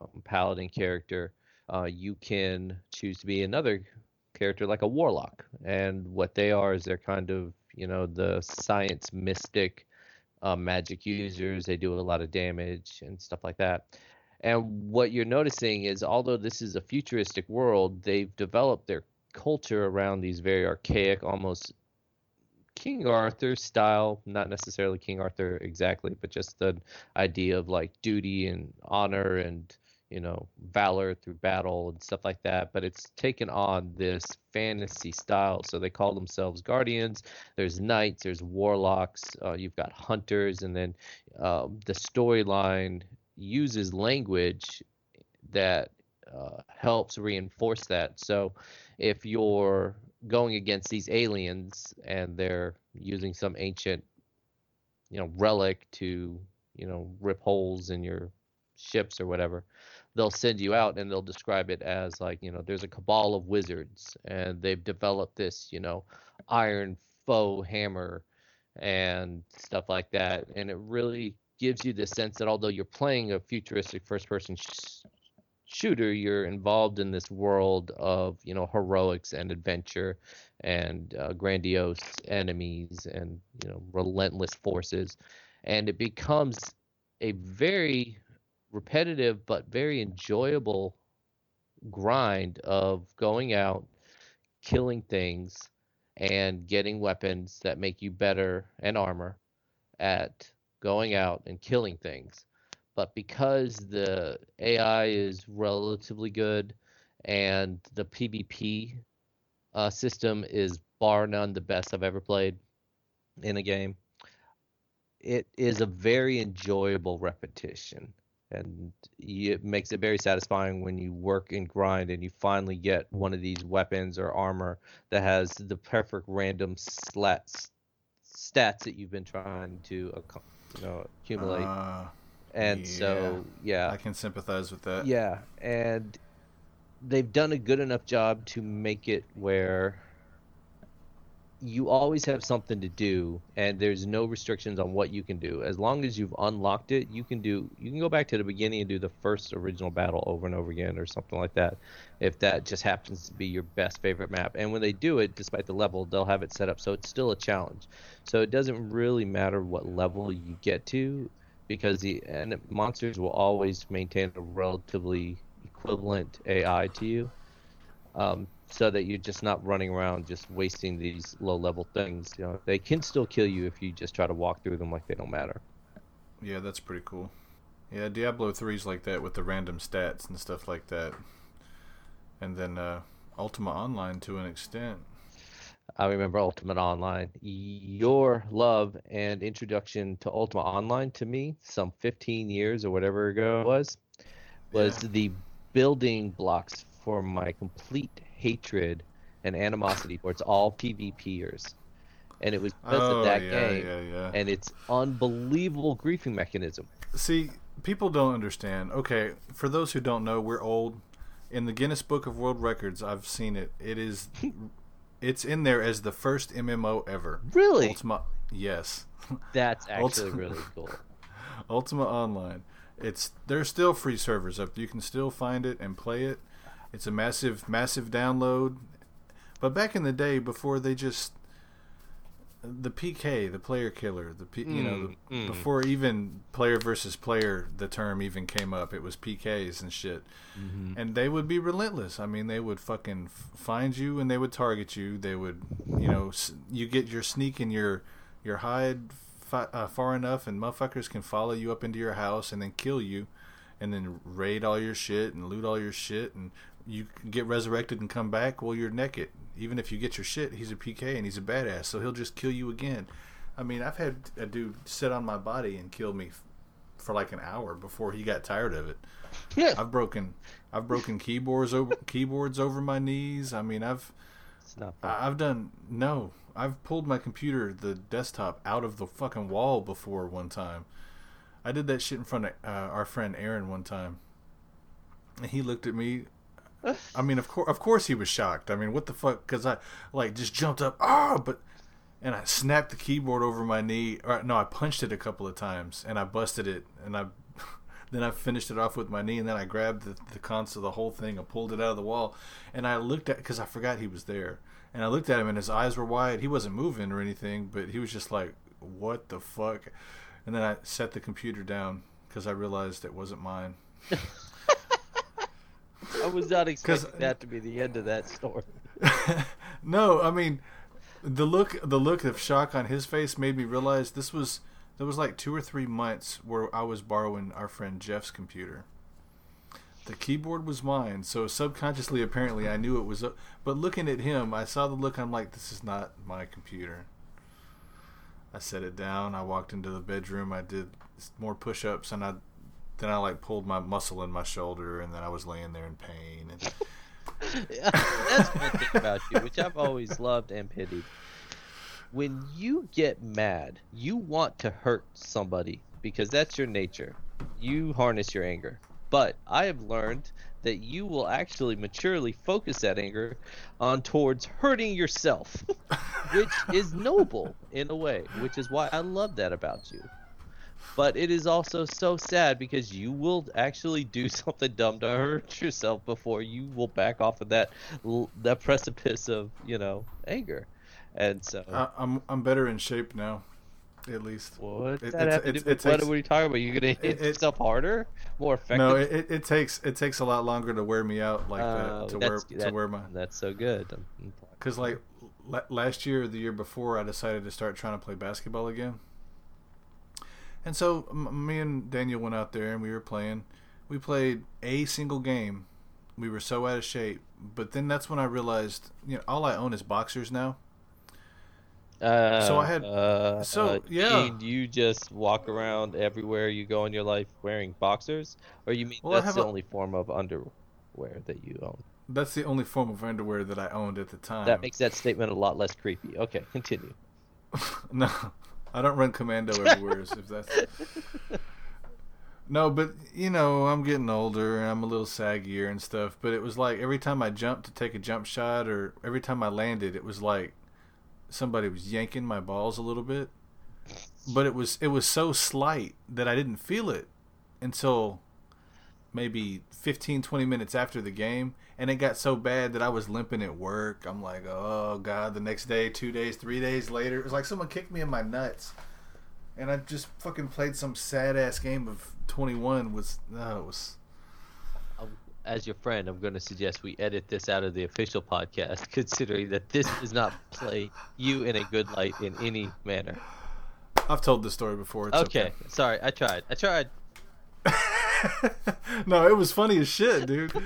um, paladin character, uh, you can choose to be another character like a warlock. And what they are is they're kind of you know the science mystic uh, magic users. They do a lot of damage and stuff like that. And what you're noticing is, although this is a futuristic world, they've developed their culture around these very archaic, almost King Arthur style, not necessarily King Arthur exactly, but just the idea of like duty and honor and you know valor through battle and stuff like that. But it's taken on this fantasy style, so they call themselves guardians. There's knights, there's warlocks, uh, you've got hunters, and then um, the storyline uses language that uh, helps reinforce that. So if you're going against these aliens and they're using some ancient, you know, relic to, you know, rip holes in your ships or whatever, they'll send you out and they'll describe it as like, you know, there's a cabal of wizards and they've developed this, you know, iron foe hammer and stuff like that. And it really gives you the sense that although you're playing a futuristic first person sh- shooter, you're involved in this world of you know heroics and adventure and uh, grandiose enemies and you know relentless forces, and it becomes a very repetitive but very enjoyable grind of going out, killing things, and getting weapons that make you better and armor at going out and killing things. But because the AI is relatively good and the PvP uh, system is bar none the best I've ever played in a game, it is a very enjoyable repetition. And it makes it very satisfying when you work and grind and you finally get one of these weapons or armor that has the perfect random slats, stats that you've been trying to ac- you know, accumulate. Uh, and so, yeah, I can sympathize with that. yeah, and they've done a good enough job to make it where you always have something to do and there's no restrictions on what you can do. As long as you've unlocked it you can do you can go back to the beginning and do the first original battle over and over again or something like that if that just happens to be your best favorite map. And when they do it despite the level they'll have it set up so it's still a challenge. So it doesn't really matter what level you get to because the and monsters will always maintain a relatively equivalent ai to you. Um, so that you're just not running around just wasting these low level things. You know, they can still kill you if you just try to walk through them like they don't matter. Yeah, that's pretty cool. Yeah, Diablo 3's like that with the random stats and stuff like that. And then uh, Ultima Online to an extent. I remember Ultima Online. Your love and introduction to Ultima Online to me, some 15 years or whatever ago it was, was Yeah. the building blocks for my complete hatred and animosity towards all PvPers. And it was because oh, of that yeah, game yeah, yeah. and its unbelievable griefing mechanism. See, people don't understand. Okay, for those who don't know, we're old. In the Guinness Book of World Records, I've seen it. It is, it's in there as the first MMO ever. Really? Ultima, yes, That's actually Ultima- really cool. Ultima Online. It's there's still free servers up. You can still find it and play it. It's a massive, massive download. But back in the day, before they just the PK, the player killer, the P, you know, the, Mm, mm. before even player versus player, the term even came up. It was PKs and shit, Mm-hmm. and they would be relentless. I mean, they would fucking find you and they would target you. They would, you know, you get your sneak and your your hide fi- uh, far enough, and motherfuckers can follow you up into your house and then kill you, and then raid all your shit and loot all your shit, and you can get resurrected and come back. Well, you're naked. Even if you get your shit, he's a PK and he's a badass, so he'll just kill you again. I mean, I've had a dude sit on my body and kill me f- for like an hour before he got tired of it. Yeah. I've broken, I've broken keyboards over keyboards over my knees. I mean, I've. I- I've done no. I've pulled my computer, the desktop, out of the fucking wall before one time. I did that shit in front of uh, our friend Aaron one time, and he looked at me. I mean, of course, of course, he was shocked. I mean, what the fuck? Because I like just jumped up, ah, but and I snapped the keyboard over my knee. Or no, I punched it a couple of times, and I busted it, and I then I finished it off with my knee, and then I grabbed the, the console, the whole thing, and pulled it out of the wall, and I looked at because I forgot he was there, and I looked at him, and his eyes were wide. He wasn't moving or anything, but he was just like, "What the fuck?" And then I set the computer down because I realized it wasn't mine. I was not expecting that to be the end of that story. no, I mean, the look the look of shock on his face made me realize this was there was like two or three months where I was borrowing our friend Jeff's computer. The keyboard was mine, so subconsciously, apparently, I knew it was. A, but looking at him, I saw the look. I'm like, this is not my computer. I set it down. I walked into the bedroom. I did more push-ups, and I then I like pulled my muscle in my shoulder, and then I was laying there in pain. And That's one thing about you, which I've always loved and pitied. When you get mad, you want to hurt somebody because that's your nature. You harness your anger. But I have learned that you will actually maturely focus that anger on towards hurting yourself, which is noble in a way, which is why I love that about you. But it is also so sad because you will actually do something dumb to hurt yourself before you will back off of that that precipice of you know anger, and so I, I'm I'm better in shape now, at least. what it- that it's- it's- it what are we talking about? You're gonna hit it- yourself harder, more effective. No, it, it, takes it takes a lot longer to wear me out like Oh, that to that's- wear that- to wear my That's so good. Because like last year or the year before I decided to start trying to play basketball again, and so m- me and Daniel went out there and we were playing. We played a single game. We were so out of shape, but then that's when I realized you know all I own is boxers now. Uh, So I had- uh, so, uh, yeah. You just walk around everywhere you go in your life wearing boxers, or you mean Well, that's the a- only form of underwear that you own? That's the only form of underwear that I owned at the time. That makes that statement a lot less creepy. Okay, continue. No, I don't run commando everywhere. if that's no, but you know, I'm getting older and I'm a little saggier and stuff. But it was like every time I jumped to take a jump shot, or every time I landed, it was like somebody was yanking my balls a little bit, but it was it was so slight that I didn't feel it until maybe 15 20 minutes after the game and it got so bad that I was limping at work. I'm like, "Oh god, the next day, 2 days, 3 days later, it was like someone kicked me in my nuts." And I just fucking played some sad ass game of 21 was no, uh, it was um, As your friend, I'm going to suggest we edit this out of the official podcast, considering that this does not play you in a good light in any manner. I've told this story before. It's Okay, okay. sorry, I tried. I tried. no, it was funny as shit, dude.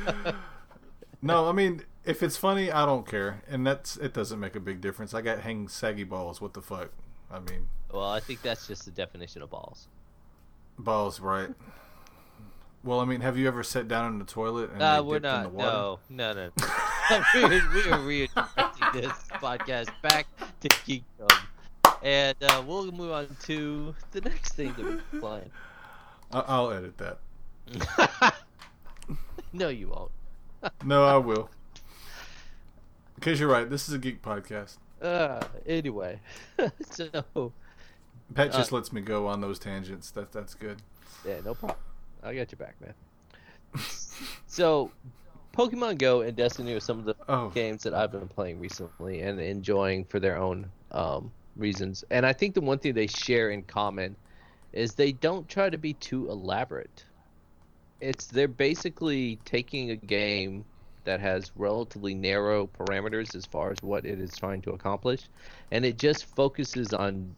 no, I mean, if it's funny, I don't care, and that's it. Doesn't make a big difference. I got hang saggy balls. What the fuck? I mean, Well, I think that's just the definition of balls. balls, right? Well, I mean, have you ever sat down in the toilet and Uh, we're dipped in the water? No, no, no. we're, we're redirecting this podcast back to geekdom, and uh, we'll move on to the next thing that we're playing. I- I'll edit that. no, you won't. No, I will. Because you're right. This is a geek podcast. Uh, anyway, so Pat just Uh, lets me go on those tangents. That that's good. yeah, no problem. I got your back, man. so, Pokemon Go and Destiny are some of the Oh, games that I've been playing recently and enjoying for their own um, reasons. And I think the one thing they share in common is they don't try to be too elaborate. It's they're basically taking a game that has relatively narrow parameters as far as what it is trying to accomplish, and it just focuses on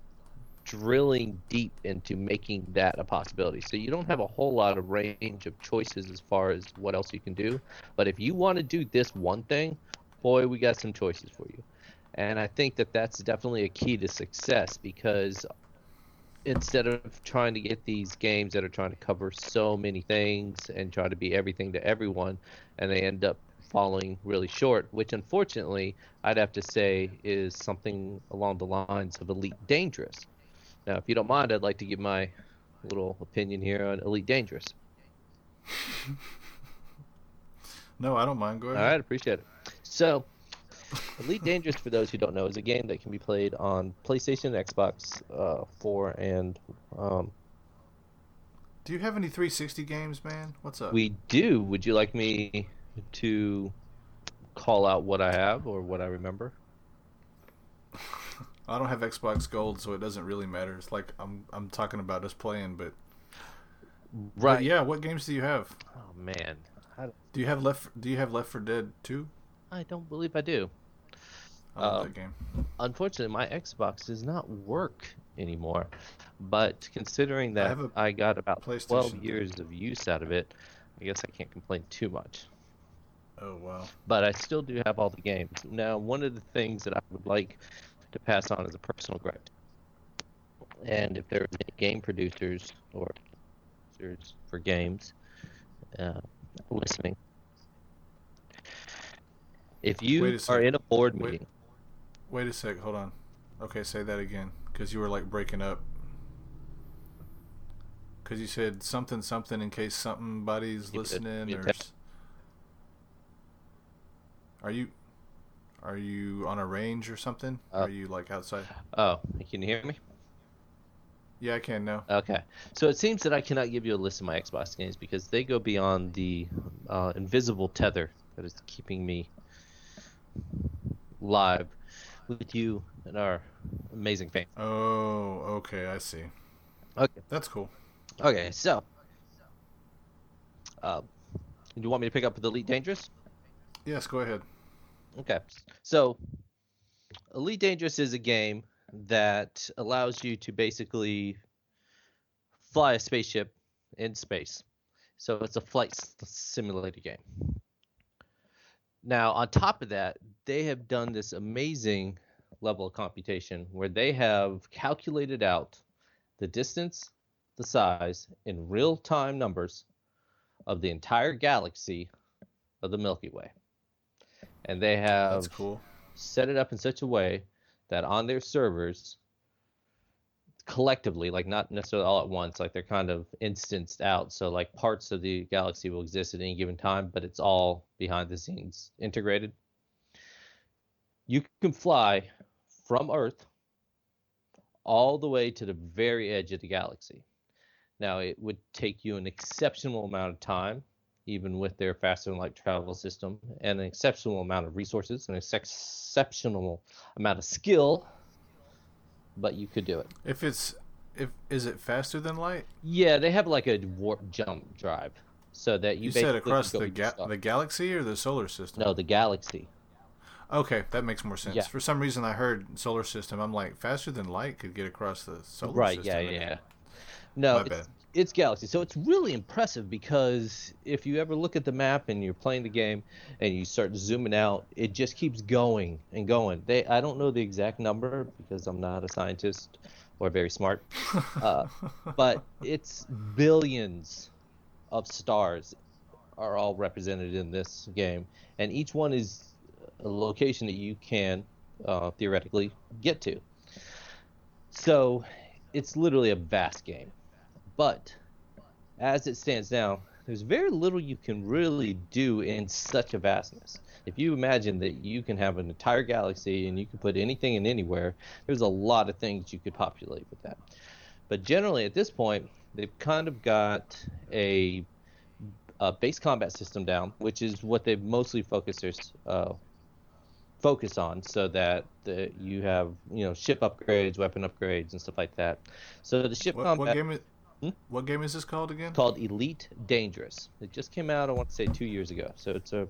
drilling deep into making that a possibility. So you don't have a whole lot of range of choices as far as what else you can do. But if you want to do this one thing, boy, we got some choices for you. And I think that that's definitely a key to success because instead of trying to get these games that are trying to cover so many things and try to be everything to everyone, and they end up falling really short, which unfortunately I'd have to say is something along the lines of Elite Dangerous. Now, if you don't mind, I'd like to give my little opinion here on Elite Dangerous. no, I don't mind. Go All ahead. right, appreciate it. So, Elite Dangerous, for those who don't know, is a game that can be played on PlayStation, Xbox uh, 4, and um, Do you have any 360 games, man? What's up? we do. Would you like me to call out what I have or what I remember? I don't have Xbox Gold, so it doesn't really matter. It's like I'm I'm talking about us playing, but but yeah. What games do you have? Oh man, Do you have left? Do you have Left 4 Dead 2? I don't believe I do. I love Um, that game. Unfortunately, my Xbox does not work anymore. But considering that I, got about 12 too. years of use out of it, I guess I can't complain too much. Oh wow. but I still do have all the games. Now, one of the things that I would like to pass on as a personal gripe, and if there are any game producers or producers for games uh, listening, if you are in a board Wait. meeting, Wait a sec. Hold on. Okay, say that again, because you were like breaking up. Because you said something something in case somebody's a- listening give me a or. Are you? Are you on a range or something? Uh, are you like outside? oh, can you hear me? Yeah, I can now. Okay, so it seems that I cannot give you a list of my Xbox games because they go beyond the uh, invisible tether that is keeping me live with you and our amazing fans. Oh, okay, I see. Okay, That's cool. okay, so, uh, do you want me to pick up with Elite Dangerous? Yes, go ahead. Okay. So, Elite Dangerous is a game that allows you to basically fly a spaceship in space. So, it's a flight simulator game. Now, on top of that, they have done this amazing level of computation where they have calculated out the distance, the size, in real time numbers of the entire galaxy of the Milky Way. And they have cool. set it up in such a way that on their servers collectively like not necessarily all at once like they're kind of instanced out so like parts of the galaxy will exist at any given time but it's all behind the scenes integrated you can fly from Earth all the way to the very edge of the galaxy. Now, it would take you an exceptional amount of time, even with their faster than light travel system, and an exceptional amount of resources and an exceptional amount of skill, but you could do it. If it's if is it faster than light? Yeah, they have like a warp jump drive, so that you, You, said across the ga- the galaxy or the solar system? no the galaxy. Okay, that makes more sense. Yeah. For some reason, I heard solar system. I'm like, faster than light could get across the solar right system. yeah yeah yeah no My it's, bad. It's galaxy. So it's really impressive because if you ever look at the map and you're playing the game and you start zooming out it just keeps going and going. They i don't know the exact number because i'm not a scientist or very smart uh, but it's billions of stars are all represented in this game. And each one is a location that you can uh, theoretically get to. So it's literally a vast game. But as it stands now, there's very little you can really do in such a vastness. If you imagine that you can have an entire galaxy and you can put anything in anywhere, there's a lot of things you could populate with that. But generally, at this point, they've kind of got a, a base combat system down, which is what they've mostly focused their uh, focus on so that the, you have you know ship upgrades weapon upgrades and stuff like that so the ship What, combat what game is Hmm? what game is this called again? called elite dangerous it just came out i want to say two years ago so it's a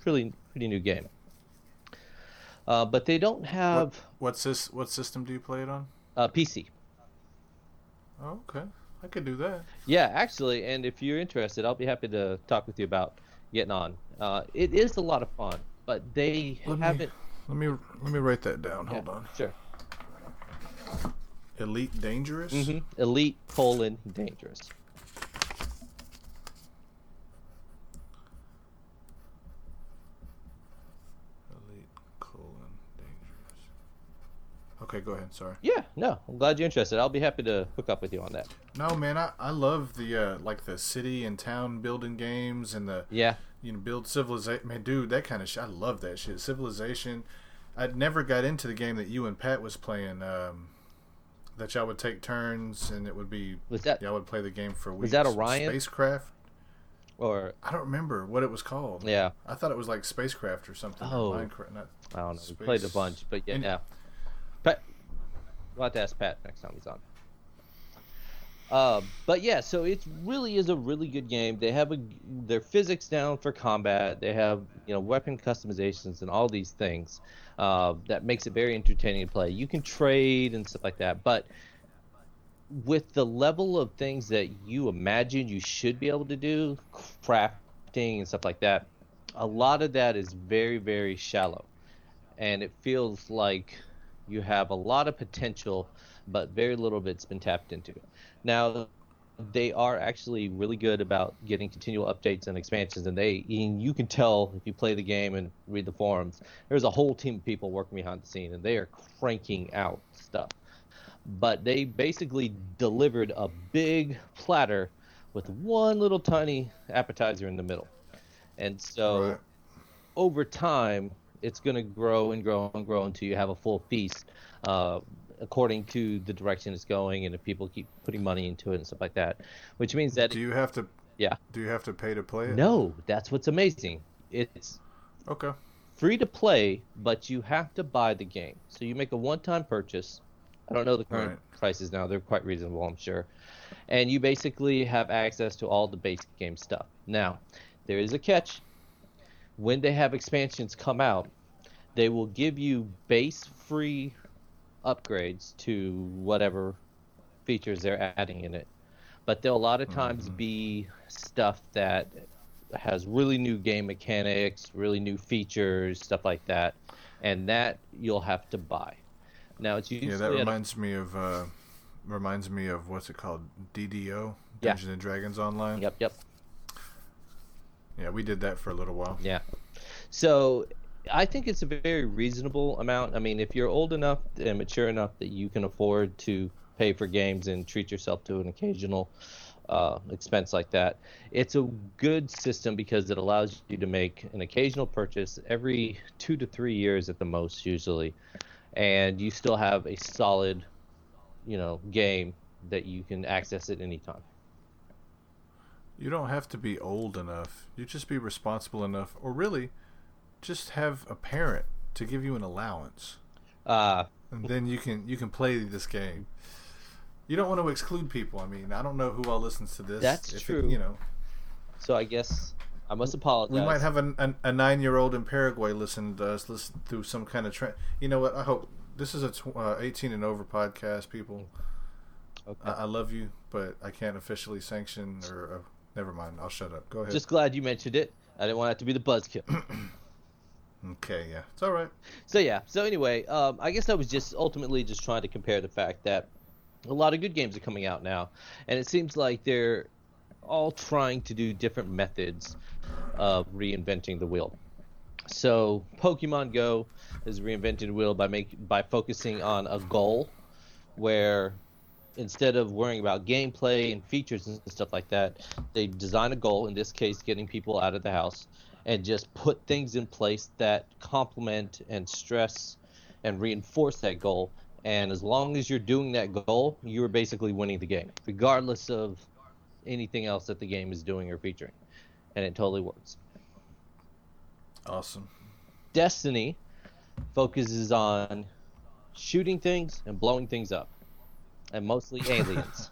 pretty pretty new game uh, but they don't have What's this? What system do you play it on? uh, pc Oh, okay, I could do that. yeah actually and if you're interested i'll be happy to talk with you about getting on uh, it is a lot of fun but they Let me- haven't Let me let me write that down. Hold yeah, on. sure Elite Dangerous. Mm-hmm. elite colon dangerous Elite colon dangerous. Okay, go ahead. Sorry. yeah no i'm glad you're interested i'll be happy to hook up with you on that No, man, I, I love the uh, like the city and town building games and the yeah you know build civilization. Man, dude, that kind of shit. I love that shit. Civilization. I'd never got into the game that you and Pat was playing. Um, that y'all would take turns and it would be was that y'all would play the game for weeks. Was that Orion? Spacecraft. or I don't remember what it was called. yeah I thought it was like spacecraft or something. Oh. Minecraft. Not, I don't know. We played a bunch, but yeah, and- yeah. Pat, we'll have to ask Pat next time he's on. Uh, but yeah, so it really is a really good game. They have a their physics down for combat. They have you know weapon customizations and all these things uh, that makes it very entertaining to play. You can trade and stuff like that, but with the level of things that you imagine you should be able to do, crafting and stuff like that, a lot of that is very very shallow and it feels like you have a lot of potential, but very little of it's been tapped into. Now, they are actually really good about getting continual updates and expansions, and they and you can tell if you play the game and read the forums. There's a whole team of people working behind the scene, and they are cranking out stuff. But they basically delivered a big platter with one little tiny appetizer in the middle, and so Right. over time, it's going to grow and grow and grow until you have a full feast, uh, according to the direction it's going, and if people keep putting money into it and stuff like that, which means that Do you have to? Yeah. Do you have to pay to play it? no, that's what's amazing. It's Okay. free to play, but you have to buy the game. So you make a one-time purchase. I don't know the current Right. prices now; they're quite reasonable, I'm sure. And you basically have access to all the base game stuff. Now, there is a catch. When they have expansions come out, they will give you base free upgrades to whatever features they're adding in it. But there'll a lot of times be stuff that has really new game mechanics, really new features, stuff like that, and that you'll have to buy. Now it's usually Yeah, that at a- reminds me of uh, reminds me of what's it called? DDO, Yeah. Dungeons and Dragons Online. Yep, yep, Yeah, we did that for a little while. yeah. So I think it's a very reasonable amount. I mean, if you're old enough and mature enough that you can afford to pay for games and treat yourself to an occasional uh, expense like that, it's a good system because it allows you to make an occasional purchase every two to three years at the most, usually. and you still have a solid, you know, game that you can access at any time. You don't have to be old enough. You just be responsible enough, or really, just have a parent to give you an allowance, Uh, and then you can you can play this game. You don't want to exclude people. I mean, I don't know who all listens to this. That's If it- true. you know, so I guess I must apologize. we might have an, an, a nine year old in Paraguay listen to us, listen through some kind of trend. You know what? I hope this is a tw- uh, eighteen and over podcast. People, Okay. I, I love you, but I can't officially sanction or. Uh, never mind. I'll shut up. Go ahead. Just glad you mentioned it. I didn't want it to be the buzzkill. okay. Yeah, it's all right. so yeah. So anyway, um, I guess I was just ultimately just trying to compare the fact that a lot of good games are coming out now, and it seems like they're all trying to do different methods of reinventing the wheel. So Pokemon Go has reinvented wheel by make by focusing on a goal, where instead of worrying about gameplay and features and stuff like that, they design a goal. In this case, getting people out of the house, and just put things in place that complement and stress and reinforce that goal. And as long as you're doing that goal, you're basically winning the game, regardless of anything else that the game is doing or featuring. And it totally works. Awesome. Destiny focuses on shooting things and blowing things up, and mostly aliens.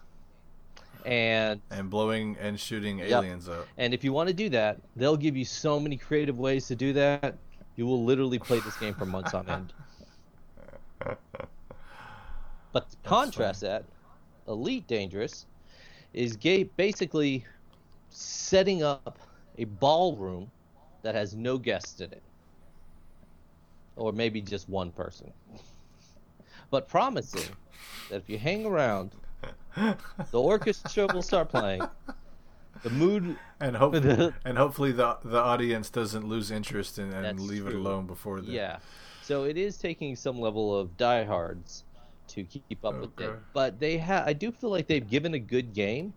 And And blowing and shooting aliens up. and if you want to do that, they'll give you so many creative ways to do that. You will literally play this game for months on end. But to contrast that, Elite Dangerous is ga- basically setting up a ballroom that has no guests in it. Or maybe just one person. But promising that if you hang around, the orchestra will start playing. The mood And hope and hopefully the the audience doesn't lose interest in, and leave it alone before the Yeah. So it is taking some level of diehards to keep up with it. But they have I do feel like they've given a good game.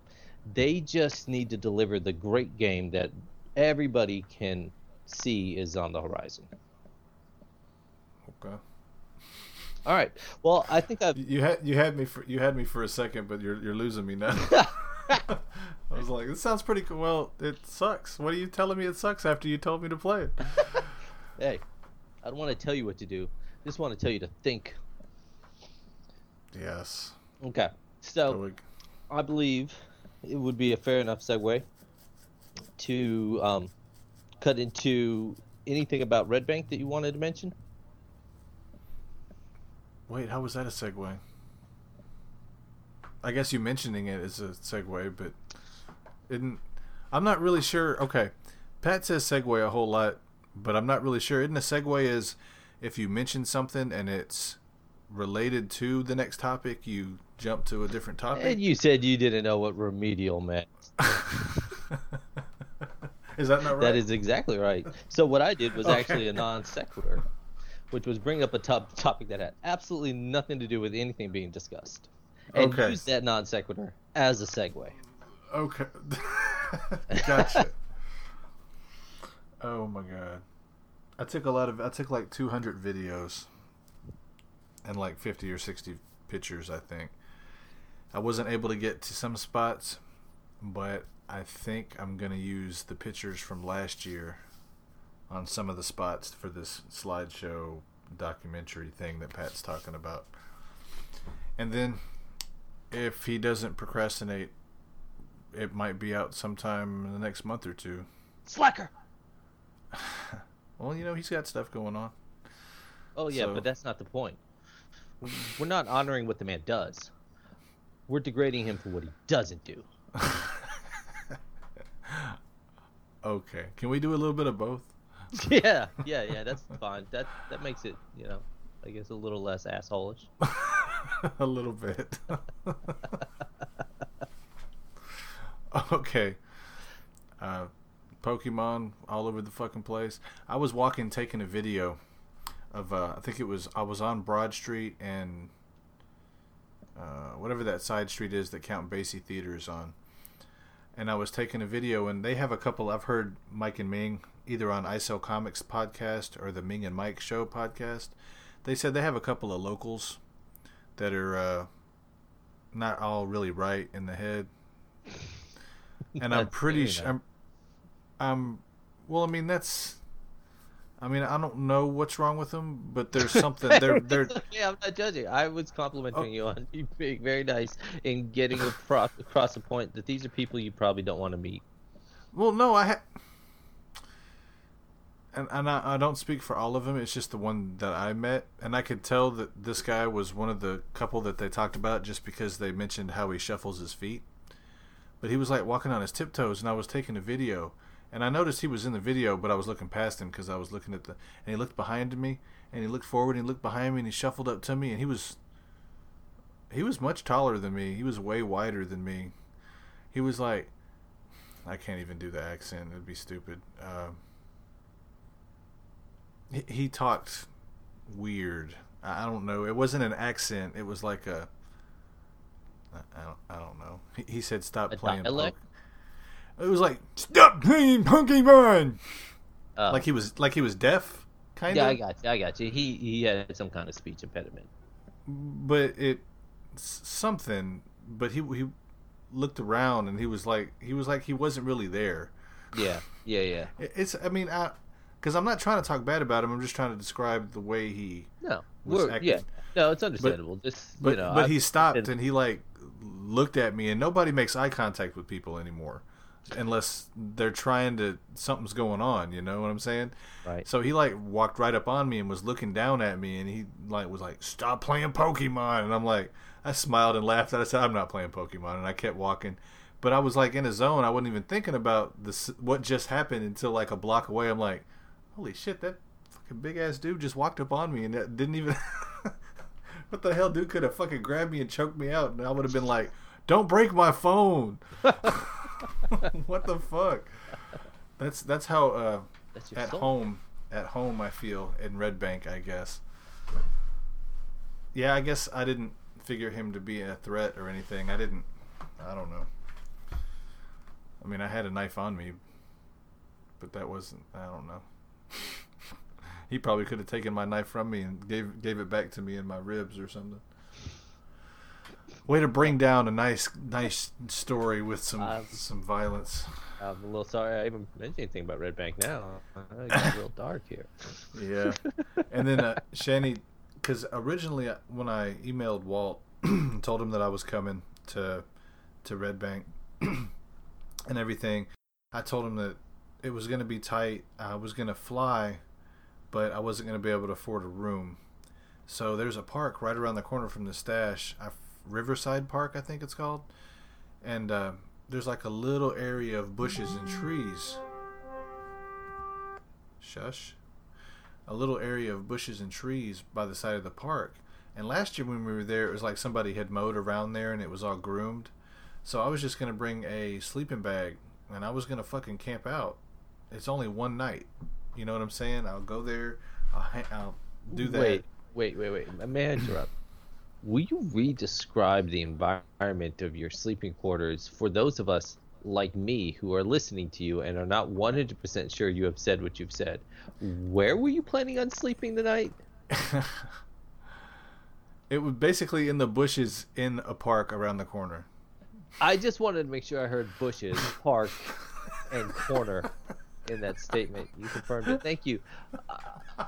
They just need to deliver the great game that everybody can see is on the horizon. Okay. All right. Well, I think I've You had you had me for you had me for a second, but you're you're losing me now. I was like, this sounds pretty cool. Well, it sucks. What are you telling me? It sucks after you told me to play it. hey, I don't want to tell you what to do. I just want to tell you to think. Yes. Okay. So So we, I believe it would be a fair enough segue to um, cut into anything about Red Bank that you wanted to mention. Wait, how was that a segue? I guess you mentioning it is a segue, but isn't I'm not really sure. Okay, Pat says segue a whole lot, but I'm not really sure. Isn't a segue is if you mention something and it's related to the next topic, you jump to a different topic. And you said you didn't know what remedial meant. is that not right? That is exactly right. So what I did was Okay. actually a non sequitur, which was bring up a top topic that had absolutely nothing to do with anything being discussed, and Okay. use that non sequitur as a segue. Okay. gotcha. oh my god. I took a lot of I took like 200 videos and like 50 or 60 pictures, I think. I wasn't able to get to some spots, but I think I'm going to use the pictures from last year on some of the spots for this slideshow documentary thing that Pat's talking about. And then if he doesn't procrastinate it might be out sometime in the next month or two. Slacker. Well, you know, he's got stuff going on. Oh yeah, So- but that's not the point. We're not honoring what the man does. We're degrading him for what he doesn't do. Okay. Can we do a little bit of both? yeah, yeah, yeah. That's fine. That that makes it, you know, I guess a little less assholeish. a little bit. okay. Uh, Pokemon all over the fucking place. I was walking, taking a video of. Uh, I think it was. I was on Broad Street and uh, whatever that side street is that Count Basie Theater is on. And I was taking a video, and they have a couple. I've heard Mike and Ming either on I Sell Comics podcast or the Ming and Mike Show podcast. they said they have a couple of locals that are uh, not all really right in the head, and I'm pretty sure. I'm, I'm, well, I mean that's. I mean, I don't know what's wrong with them, but there's something. They're they're yeah, I'm not judging. I was complimenting Oh. you on you being very nice in getting across, across the point that these are people you probably don't want to meet. Well, no, I ha- and and I, I don't speak for all of them. It's just the one that I met, and I could tell that this guy was one of the couple that they talked about just because they mentioned how he shuffles his feet. But he was like walking on his tiptoes, and I was taking a video, and I noticed he was in the video, but I was looking past him because I was looking at the, and he looked behind me, and he looked forward, and he looked behind me, and he shuffled up to me, and he was, he was much taller than me. He was way wider than me. He was like, I can't even do the accent. It'd be stupid. Um, he, he talked weird. I don't know. It wasn't an accent. It was like a. I don't, I don't know. He, he said, "Stop A playing." dialect? Poke-" It was like, "Stop playing Pokemon." Uh, Like he was, like he was deaf, kind yeah, of. I got you. I got you. He he had some kind of speech impediment. but it something. But he he looked around and he was like he was like he wasn't really there. Yeah, yeah, yeah. It's I mean I because I'm not trying to talk bad about him. I'm just trying to describe the way he. No, Was we're, yeah. No, it's understandable. Just But you know, but he stopped and- and he like looked at me and nobody makes eye contact with people anymore unless they're trying to something's going on. You know what I'm saying? Right. So he like walked right up on me and was looking down at me and he like was like stop playing Pokemon and I'm like I smiled and laughed and I said I'm not playing Pokemon and I kept walking. But I was like in a zone. I wasn't even thinking about this what just happened until like a block away. I'm like, holy shit, that fucking big ass dude just walked up on me and didn't even. what the hell, dude? Could have fucking grabbed me and choked me out, and I would have been like, "Don't break my phone." what the fuck? That's that's how uh, That's at soul. home at home I feel in Red Bank, I guess. Yeah, I guess I didn't figure him to be a threat or anything. I didn't. I don't know. I mean, I had a knife on me, but that wasn't. I don't know. he probably could have taken my knife from me and gave gave it back to me in my ribs or something. Way to bring down a nice nice story with some Um, some violence. I'm a little sorry I even mentioned anything about Red Bank now. It got real dark here. Yeah. and then uh, Shani, because originally uh, when I emailed Walt, told him that I was coming to to Red Bank and everything, I told him that it was going to be tight. I was going to fly, but I wasn't going to be able to afford a room. So there's a park right around the corner from the stash, I, Riverside Park, I think it's called, and uh, there's like a little area of bushes and trees. Shush a little area of bushes and trees by the side of the park. And last year when we were there, it was like somebody had mowed around there and it was all groomed. So I was just gonna bring a sleeping bag and I was gonna fucking camp out. It's only one night. You know what I'm saying? I'll go there. I'll, I'll do that. Wait, wait, wait, wait. May I interrupt? Will you re-describe the environment of your sleeping quarters for those of us like me who are listening to you and are not 100% sure you have said what you've said? Where were you planning on sleeping tonight? It was basically in the bushes in a park around the corner. I just wanted to make sure I heard bushes, park, and corner in that statement. You confirmed it. Thank you. Uh,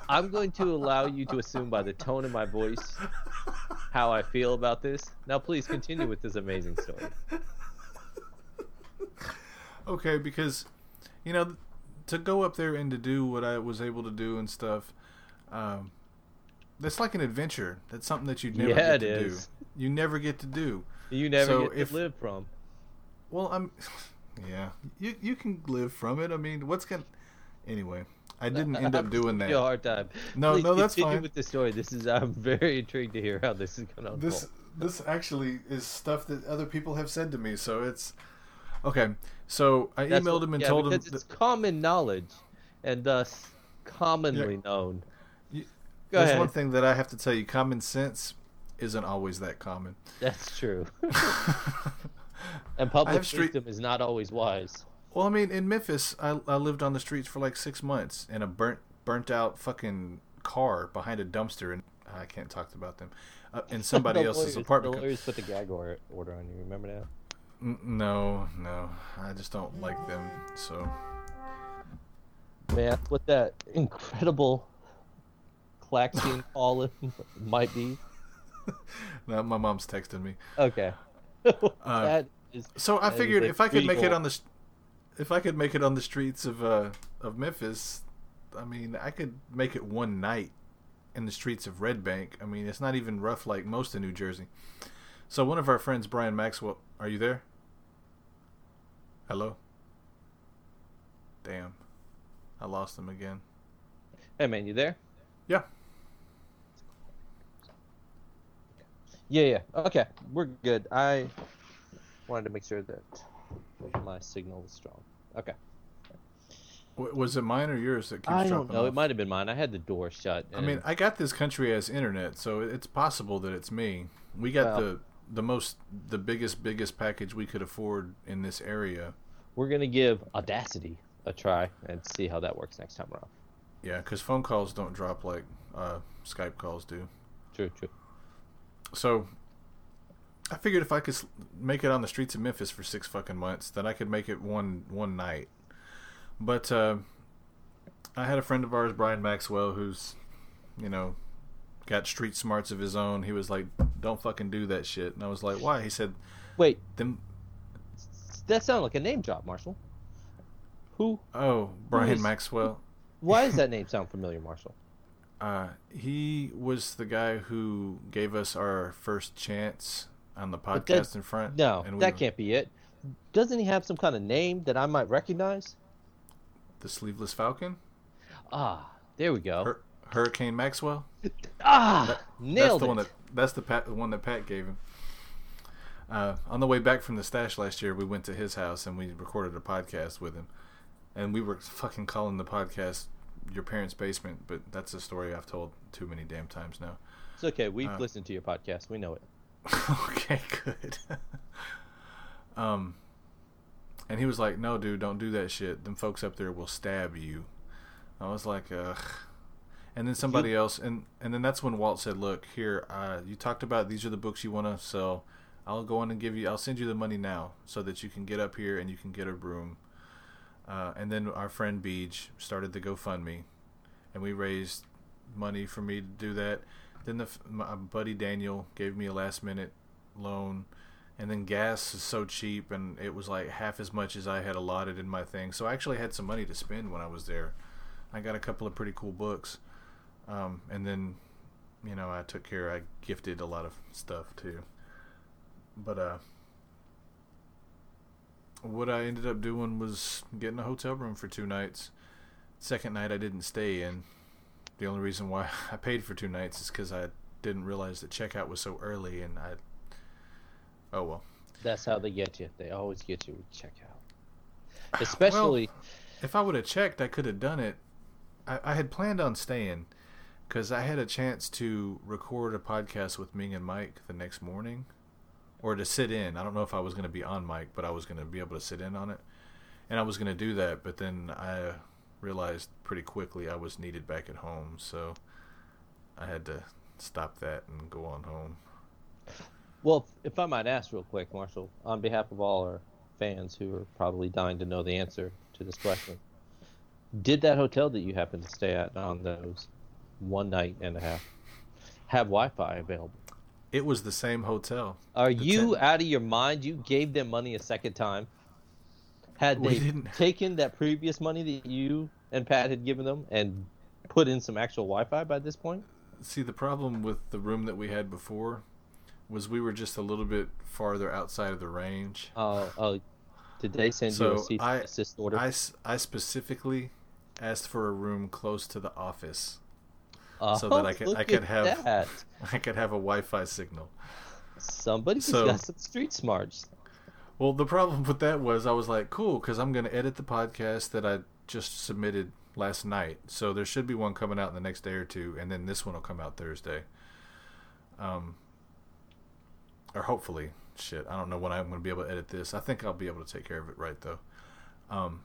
I'm going to allow you to assume by the tone of my voice how I feel about this. Now, please continue with this amazing story. Okay, because you know to go up there and to do what I was able to do and stuff, um, that's like an adventure. That's something that you never Yeah, get to is. do. You never get to do. You never So get if- to live from. Well, I'm. Yeah, you you can live from it. I mean, what's gonna? Anyway, I didn't end up doing you a that. hard time. No, Please no, that's continue fine. with the story. This is. I'm very intrigued to hear how this is going to unfold. This this actually is stuff that other people have said to me. So it's okay. So I That's emailed what- him and yeah, told him. it's common knowledge, and thus commonly known. You- Go There's ahead. one thing that I have to tell you: common sense isn't always that common. That's true. and public street- wisdom is not always wise. Well, I mean, in Memphis, I, I lived on the streets for like six months in a burnt burnt out fucking car behind a dumpster, and I can't talk about them. Uh, in somebody else's lawyers- apartment. The lawyers put the gag order on you. Remember that? N- no, no, I just don't like them. So Man, what that incredible klaxon all it might be. no, my mom's texting me. Okay. Uh, that is. So I figured a if I could make it on the, if I could make it on the streets of uh of Memphis, I mean I could make it one night in the streets of Red Bank. I mean it's not even rough like most of New Jersey. So one of our friends, Brian Maxwell, are you there? Hello. Damn, I lost him again. Hey man, you there? Yeah. Yeah, yeah. Okay, we're good. I wanted to make sure that my signal was strong. Okay. Was it mine or yours that keeps I don't dropping know. off? It might have been mine. I had the door shut. I mean, I got this country as internet, so it's possible that it's me. We got Well- the the most the biggest biggest package we could afford in this area. we're gonna give Audacity a try and see how that works next time around. Yeah, because phone calls don't drop like uh, Skype calls do. True, true. So I figured if I could make it on the streets of Memphis for six fucking months, then I could make it one one night. But uh, I had a friend of ours, Brian Maxwell, who's you know got street smarts of his own. He was like, "Don't fucking do that shit," and I was like, "Why?" He said, Wait, "Them." that sounded like a name drop, Marshall. Who? Oh, Brian is- Maxwell. Why does that name sound familiar, Marshall? Uh, he was the guy who gave us our first chance on the podcast that- in front. No, we that can't be it. Doesn't he have some kind of name that I might recognize? The Sleeveless Falcon, Ah, there we go. Hur- Hurricane Maxwell. ah, That's nailed the it. one that that's the Pat, the one that Pat gave him. Uh, on the way back from the stash last year, we went to his house and we recorded a podcast with him, and we were fucking calling the podcast "Your Parents' Basement," but that's a story I've told too many damn times now. It's okay. We've Uh, listened to your podcast. We know it. okay, good. um, and he was like, "No, dude, don't do that shit. Them folks up there will stab you." I was like, "Ugh." And then somebody else, and and then that's when Walt said, "Look, here, uh, you talked about these are the books you want to sell. I'll go in and give you. I'll send you the money now, so that you can get up here and you can get a room." Uh, and then our friend Beej started the GoFundMe, and we raised money for me to do that. Then the my buddy Daniel gave me a last minute loan, and then gas is so cheap, and it was like half as much as I had allotted in my thing. So I actually had some money to spend when I was there. I got a couple of pretty cool books, um, and then you know I took care. I gifted a lot of stuff too. But uh, what I ended up doing was getting a hotel room for two nights. Second night I didn't stay in. The only reason why I paid for two nights is because I didn't realize that checkout was so early, and I. Oh well. That's how they get you. They always get you with checkout. Especially, If I would have checked, I could have done it. I, I had planned on staying because I had a chance to record a podcast with Ming and Mike the next morning, or to sit in. I don't know if I was going to be on Mike, but I was going to be able to sit in on it, and I was going to do that. But then I realized pretty quickly I was needed back at home, so I had to stop that and go on home. well, if I might ask real quick, Marshall, on behalf of all our fans who are probably dying to know the answer to this question, did that hotel that you happened to stay at on those one night and a half have Wi-Fi available? It was the same hotel. Are The you ten- out of your mind? You gave them money a second time. Had We they didn't- taken that previous money that you and Pat had given them and put in some actual Wi-Fi by this point? See, the problem with the room that we had before was we were just a little bit farther outside of the range. Oh, oh, did they send you a cease I- and desist order? I, I specifically asked for a room close to the office oh, so that I could- I could have- that. I could have a Wi-Fi signal. Somebody's So- got some street smarts. Well, the problem with that was I was like, cool, because I'm going to edit the podcast that I just submitted last night. So there should be one coming out in the next day or two, and then this one will come out Thursday. Um, or hopefully, shit, I don't know when I'm going to be able to edit this. I think I'll be able to take care of it right though. Um,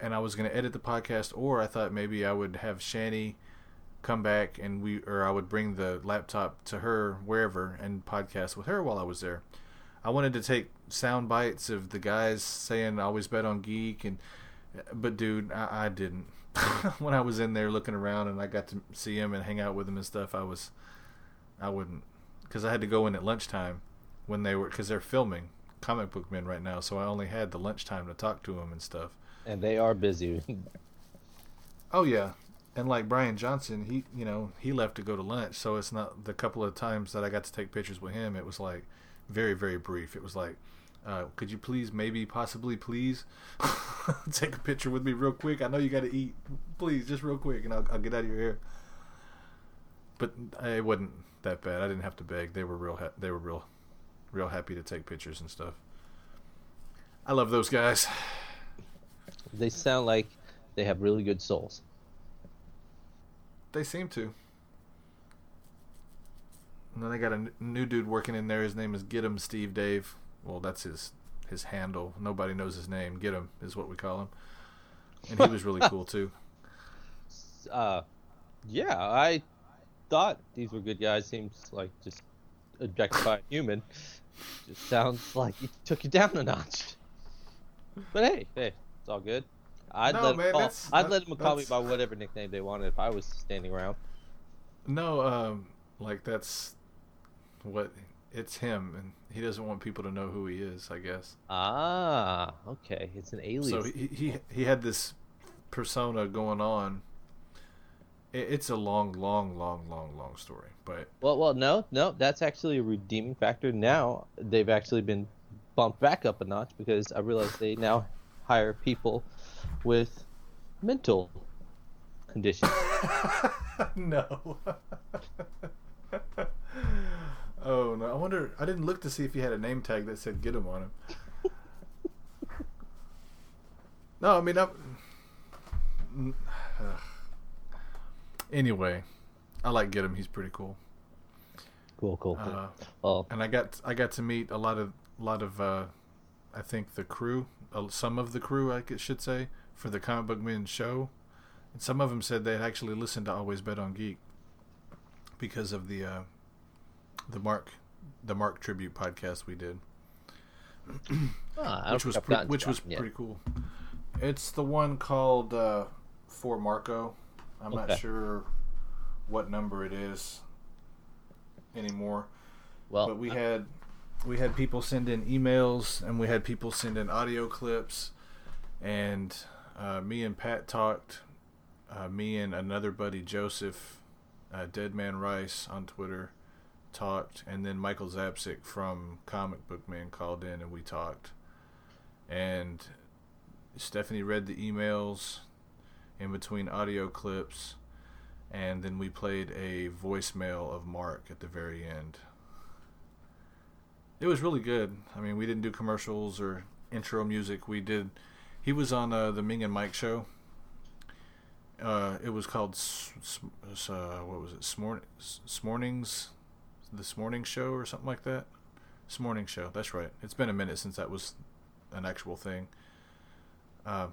and I was going to edit the podcast, or I thought maybe I would have Shani come back and we or I would bring the laptop to her wherever and podcast with her while I was there. I wanted to take sound bites of the guys saying always bet on geek and but dude, I, I didn't. when I was in there looking around and I got to see him and hang out with him and stuff, I was I wouldn't because I had to go in at lunchtime when they were because they're filming comic book men right now, so I only had the lunchtime to talk to them and stuff. And they are busy. Oh yeah, and like Bryan Johnson, he you know he left to go to lunch, so it's not the couple of times that I got to take pictures with him. It was like very very brief. It was like, uh, could you please, maybe, possibly, please, take a picture with me real quick? I know you got to eat, please, just real quick, and I'll, I'll get out of your hair. But it wasn't that bad. I didn't have to beg. They were real. Ha- they were real, real happy to take pictures and stuff. I love those guys. they sound like they have really good souls. They seem to. And then they got a n- new dude working in there. His name is Get 'em Steve Dave. Well, that's his his handle. Nobody knows his name. Get 'em is what we call him. And he was really cool too. Uh, yeah, I thought these were good guys. Seems like just objectified human. Just sounds like he took you down a notch. But hey, hey, it's all good. I'd No, let man, call, that's- I'd let him call me by whatever nickname they wanted if I was standing around. No, um, like that's what it's him, and he doesn't want people to know who he is. I guess. Ah, okay, it's an alias. So he he he had this persona going on. It, it's a long, long, long, long, long story, but Well, well, no, no, that's actually a redeeming factor. Now they've actually been bumped back up a notch because I realize they now hire people with mental conditions. no. oh no! I wonder. I didn't look to see if he had a name tag that said "Get him" on him. no, I mean, I'm. Anyway, I like Get him. He's pretty cool. Cool, cool, cool. Uh, well, and I got I got to meet a lot of a lot of uh, I think the crew, uh, some of the crew I should say for the comic book men show, and some of them said they had actually listened to Always Bet on Geek because of the uh, the Mark the Mark tribute podcast we did, ah, which was pre- which was yet. pretty cool. It's the one called uh, For Marco. I'm Okay. not sure what number it is anymore Well, but we had we had people send in emails and we had people send in audio clips and uh, me and pat talked uh, me and another buddy joseph uh, dead man rice on twitter talked and then michael Zapcic from Comic Book Men called in and we talked and stephanie read the emails in between audio clips and then we played a voicemail of Mark at the very end. It was really good. I mean, we didn't do commercials or intro music. We did. He was on uh, the Ming and Mike show. Uh, it was called uh, what was it? Smorn- Smornings, this morning show or something like that. This morning show. That's right. It's been a minute since that was an actual thing. Uh,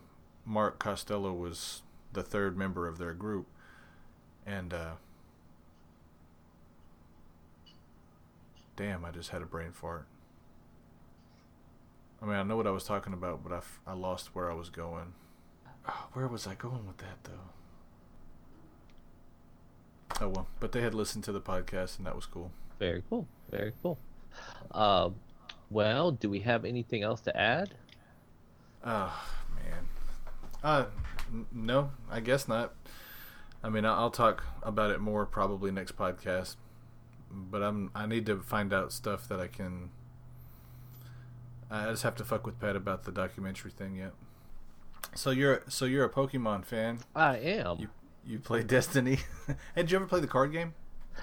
Mark Costello was the third member of their group and uh damn i just had a brain fart i mean i know what i was talking about but i, f- I lost where i was going oh, where was i going with that though oh well but they had listened to the podcast and that was cool very cool, very cool. Um, well, do we have anything else to add? oh man. Uh n- no i guess not. I mean i'll talk about it more probably next podcast but i'm i need to find out stuff that i can i just have to fuck with pat about the documentary thing yet. So you're so you're a pokemon fan? I am. you you play destiny. Hey, did you ever play the card game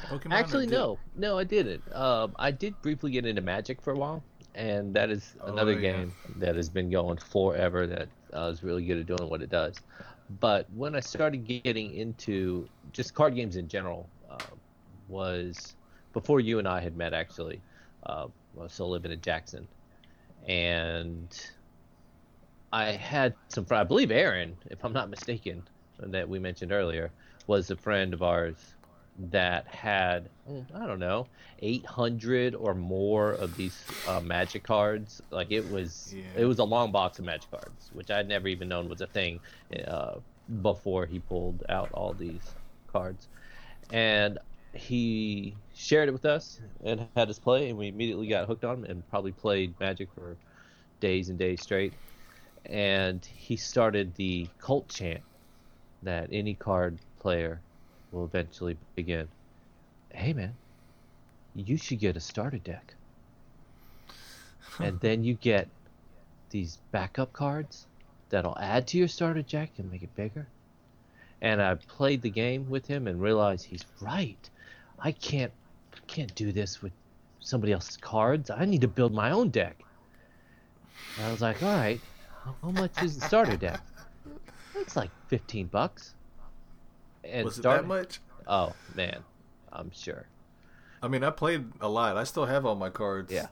pokemon Actually, no, no, I didn't. Um, I did briefly get into Magic for a while, and that is another Oh, yeah. game that has been going forever. That uh, is really good at doing what it does. But when I started getting into just card games in general, uh, was before you and I had met. Actually, uh, I was still living in Jackson, and I had some. I believe Aaron, if I'm not mistaken, that we mentioned earlier was a friend of ours that had mm, I don't know 800 or more of these uh, magic cards. Like it was Yeah. it was a long box of magic cards, which I'd never even known was a thing uh, before he pulled out all these cards, and he shared it with us and had us play, and we immediately got hooked on 'em and probably played Magic for days and days straight. And he started the cult chant that any card player will eventually begin. Hey man, you should get a starter deck. and then you get these backup cards that'll add to your starter deck and make it bigger. And I played the game with him and realized he's right. I can't can't do this with somebody else's cards. I need to build my own deck. And I was like, all right, how, much is the starter deck? It's like fifteen bucks. And Was it start- that much? Oh man, I'm sure. I mean, I played a lot. I still have all my cards. Yeah.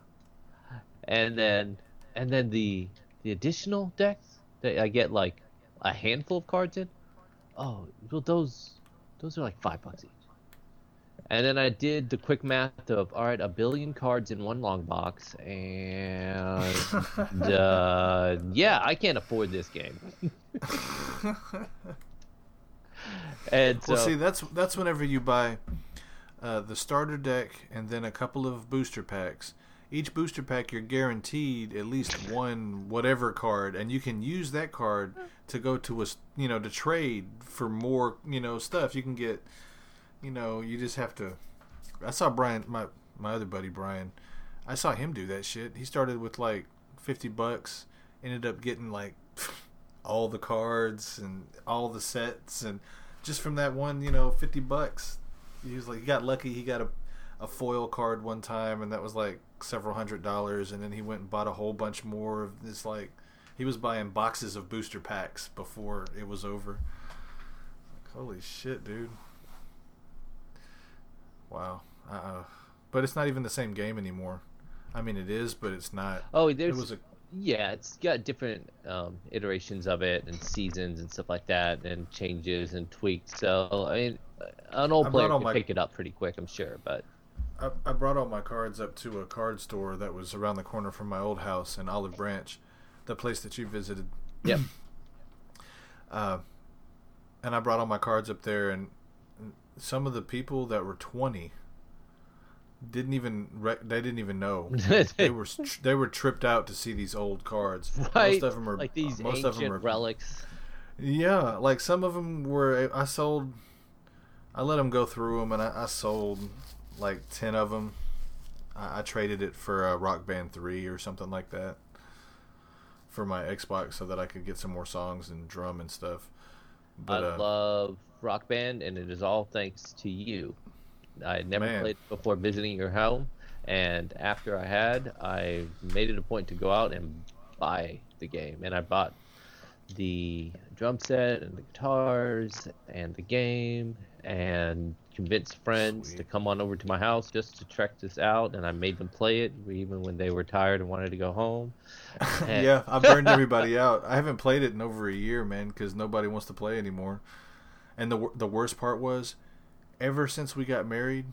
And then and then the the additional decks that I get like a handful of cards in. Oh, well those those are like five bucks each. And then I did the quick math of all right, a billion cards in one long box, and uh, yeah, I can't afford this game. and so, Well, see, that's that's whenever you buy uh, the starter deck and then a couple of booster packs. Each booster pack, you're guaranteed at least one whatever card, and you can use that card to go to a you know to trade for more you know stuff. You can get, you know, you just have to. I saw Brian, my my other buddy Brian. I saw him do that shit. He started with like fifty bucks, ended up getting like all the cards and all the sets and just from that one, you know, fifty bucks. He was like, he got lucky. He got a, a foil card one time, and that was like several hundred dollars. And then he went and bought a whole bunch more of this. Like, he was buying boxes of booster packs before it was over. Like, holy shit, dude! Wow. Uh. uh But it's not even the same game anymore. I mean, it is, but it's not. oh, It was a Yeah, it's got different um, iterations of it and seasons and stuff like that, and changes and tweaks. So I mean, an old I player can my- pick it up pretty quick, I'm sure. But I, I brought all my cards up to a card store that was around the corner from my old house in Olive Branch, the place that you visited. Yep. Uh, and I brought all my cards up there, and some of the people that were twenty didn't even rec- they didn't even know they were they were tripped out to see these old cards. right, Most of them are like these most ancient of them are relics. yeah, like some of them were. I sold. I let them go through them, and I, I sold like ten of them. I, I traded it for a Rock Band three or something like that for my Xbox, so that I could get some more songs and drum and stuff. But I uh, love Rock Band, and it is all thanks to you. I had never Man. played it before visiting your home, and after I had, I made it a point to go out and buy the game, and I bought the drum set and the guitars and the game, and convinced friends to come on over to my house just to check this out, and I made them play it even when they were tired and wanted to go home. And- yeah, I burned everybody out. I haven't played it in over a year, man, because nobody wants to play anymore. And the the worst part was, ever since we got married,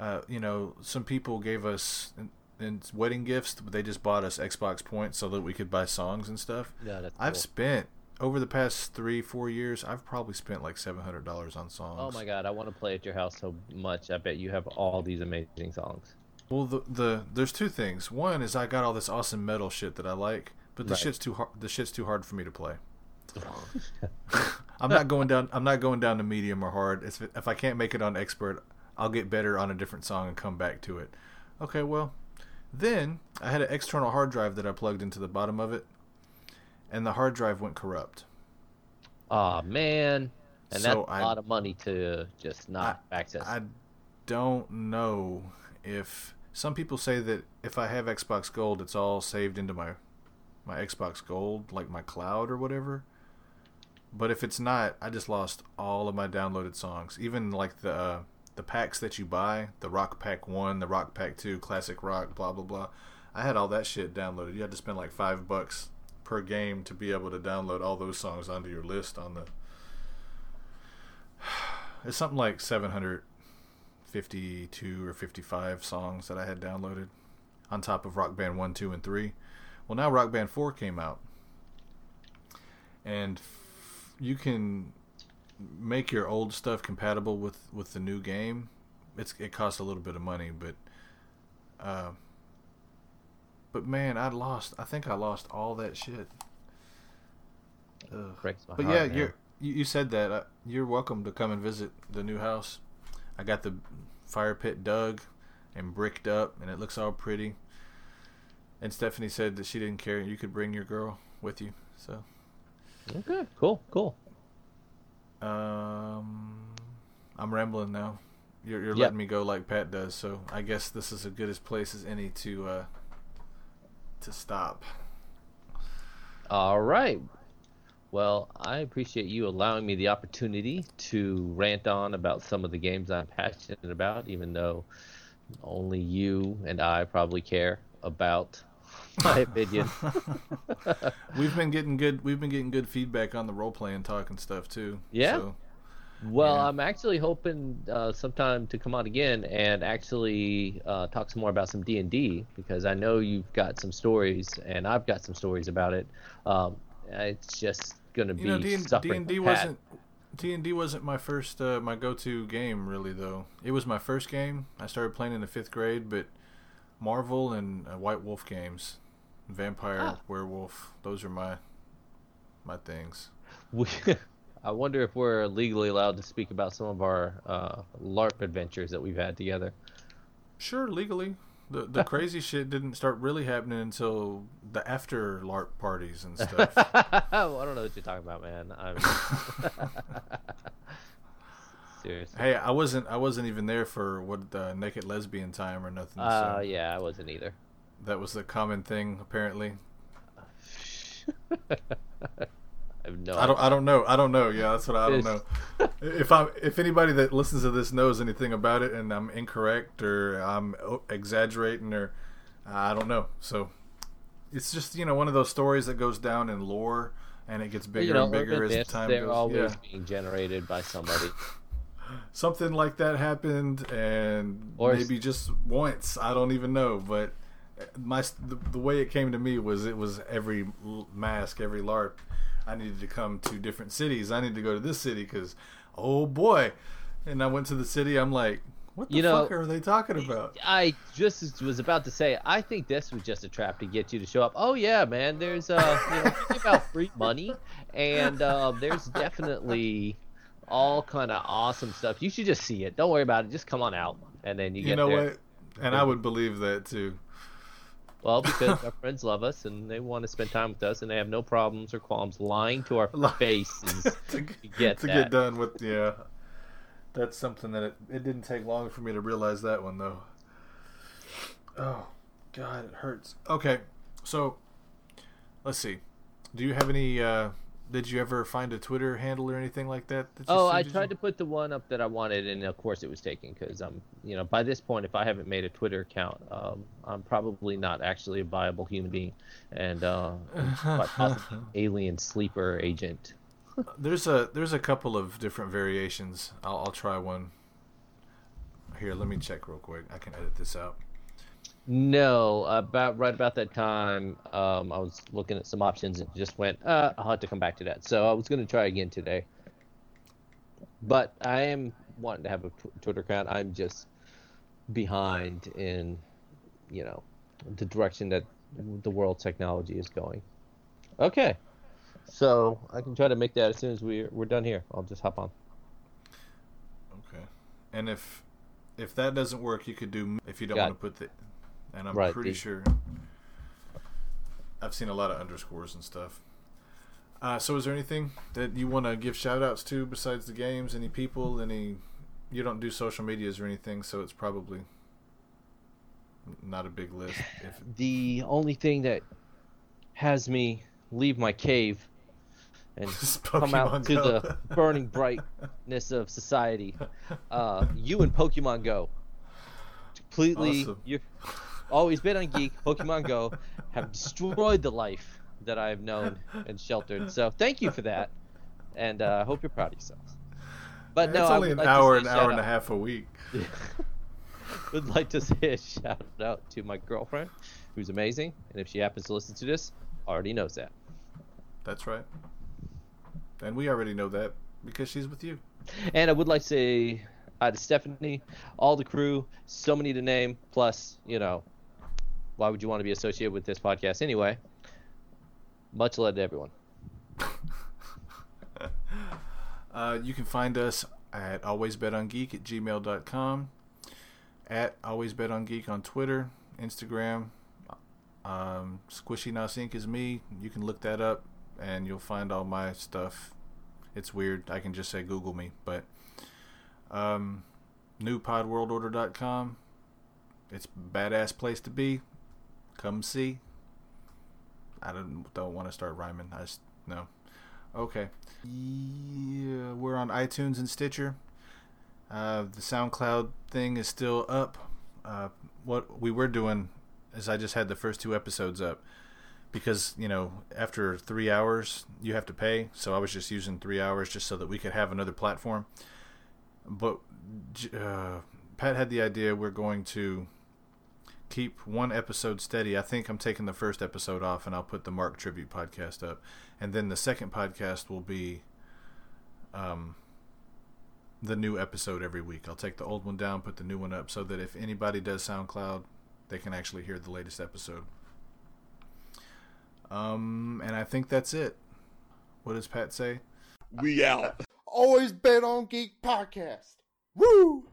uh, you know, some people gave us in, in wedding gifts. They just bought us Xbox points so that we could buy songs and stuff. Yeah, that's I've cool. spent over the past three, four years. I've probably spent like seven hundred dollars on songs. Oh my god, I want to play at your house so much. I bet you have all these amazing songs. Well, the the there's two things. One is I got all this awesome metal shit that I like, but the Right. shit's too hard. The shit's too hard for me to play. I'm not going down. I'm not going down to medium or hard. If if I can't make it on expert, I'll get better on a different song and come back to it. Okay, well, then I had an external hard drive that I plugged into the bottom of it, and the hard drive went corrupt. Aw man, and that's So a I- lot of money to just not access. I don't know if some people say that if I have Xbox Gold, it's all saved into my my Xbox Gold, like my cloud or whatever. But if it's not, I just lost all of my downloaded songs, even like the uh, the packs that you buy, the Rock Pack One, the Rock Pack Two, Classic Rock, blah blah blah. I had all that shit downloaded. You had to spend like five bucks per game to be able to download all those songs onto your list on the. It's something like 752 or 55 songs that I had downloaded on top of Rock Band 1, 2, and 3. Well, now Rock Band 4 came out. And you can make your old stuff compatible with, with the new game. It's it costs a little bit of money, but uh, but man, I lost. I think I lost all that shit. Ugh. Breaks my But heart, yeah, man. you're you, you said that. Uh, you're welcome to come and visit the new house. I got the fire pit dug and bricked up, and it looks all pretty. And Stephanie said that she didn't care. You could bring your girl with you. So, Okay, cool, cool. um, I'm rambling now. You're, you're Yep. letting me go like Pat does. So I guess this is as good as place as any to uh, to stop. All right. Well, I appreciate you allowing me the opportunity to rant on about some of the games I'm passionate about, even though only you and I probably care about my opinion. We've been getting good. We've been getting good feedback on the role playing talk and stuff too. Yeah? So, Well, Yeah. I'm actually hoping uh, sometime to come on again and actually uh, talk some more about some D and D because I know you've got some stories and I've got some stories about it. Um, it's just gonna be you know, D and D wasn't D and D wasn't my first uh, my go to game really though. It was my first game. I started playing in the fifth grade, but Marvel and uh, White Wolf games, Vampire, Ah. Werewolf, those are my my things. We, I wonder if we're legally allowed to speak about some of our uh, LARP adventures that we've had together. Sure, legally. The the crazy shit didn't start really happening until the after LARP parties and stuff. well, I don't know what you're talking about, man. I'm... Seriously. hey, I wasn't I wasn't even there for what the naked lesbian time or nothing. Uh, so yeah, I wasn't either. That was the common thing apparently. I no I don't. I don't know. I don't know. Yeah, that's what I, don't know. if I if anybody that listens to this knows anything about it and I'm incorrect or I'm exaggerating or I don't know. So it's just you know one of those stories that goes down in lore and it gets bigger you know, and bigger as time they're goes. always yeah, being generated by somebody. something like that happened and Or- maybe just once. I don't even know, but my the, the way it came to me was it was every mask, every LARP. I needed to come to different cities. I need to go to this city because, oh boy! And I went to the city. I'm like, what the You know, fuck are they talking about? I just was about to say, I think this was just a trap to get you to show up. Oh yeah, man, there's uh, you know, about free money, and uh, there's definitely all kind of awesome stuff. You should just see it. Don't worry about it. Just come on out, and then you, You get know there. what? And I would believe that too. Well, because our friends love us and they want to spend time with us, and they have no problems or qualms lying to our faces to, to get to that. get done with yeah. That's something that it, it didn't take long for me to realize that one though. Oh, God, it hurts. Okay, so let's see. Do you have any? uh Did you ever find a Twitter handle or anything like that? that Oh, I tried you? to put the one up that I wanted, and of course it was taken because I'm, you know, by this point, if I haven't made a Twitter account, um, I'm probably not actually a viable human being, and uh, alien sleeper agent. There's a there's a couple of different variations. I'll, I'll try one. Here, let me check real quick. I can edit this out. No, about right about that time, um, I was looking at some options and just went, uh, I'll have to come back to that. So I was going to try again today, but I am wanting to have a Twitter account. I'm just behind in, you know, the direction that the world technology is going. Okay, so I can try to make that as soon as we're we're done here. I'll just hop on. Okay. And if if that doesn't work, you could do if you don't Got want to put the. And I'm Right, pretty the- sure. I've seen a lot of underscores and stuff. Uh, so, is there anything that you want to give shout outs to besides the games? Any people? Any? You don't do social medias or anything, so it's probably not a big list. If The only thing that has me leave my cave and come out Pokemon to the burning brightness of society. Uh, you and Pokemon Go, completely. Awesome. You've always been on Geek. Pokemon Go have destroyed the life that I've known and sheltered. So thank you for that, and uh, I hope you're proud of yourselves. But it's no, I only an like hour, an hour and a half a week. would like to say a shout out to my girlfriend, who's amazing, and if she happens to listen to this, already knows that. That's right. And we already know that because she's with you. And I would like to say uh, to Stephanie, all the crew, so many to name. Plus, you know, why would you want to be associated with this podcast anyway? Much love to everyone. Uh, you can find us at alwaysbetongeek at gmail.com, at alwaysbetongeek on Twitter, Instagram. Um, Squishy Nos Inc. is me. You can look that up and you'll find all my stuff. It's weird. I can just say Google me. But um, newpodworldorder.com. It's a badass place to be. Come see. I don't, don't want to start rhyming. I just, no. Okay. Yeah, we're on iTunes and Stitcher. Uh, the SoundCloud thing is still up. Uh, what we were doing is I just had the first two episodes up because you know after three hours you have to pay. So I was just using three hours just so that we could have another platform. But uh, Pat had the idea we're going to keep one episode steady. I think I'm taking the first episode off and I'll put the Mark Tribute podcast up. And then the second podcast will be um, the new episode every week. I'll take the old one down, put the new one up so that if anybody does SoundCloud, they can actually hear the latest episode. Um, and I think that's it. What does Pat say? We out. Always Bet on Geek podcast. Woo!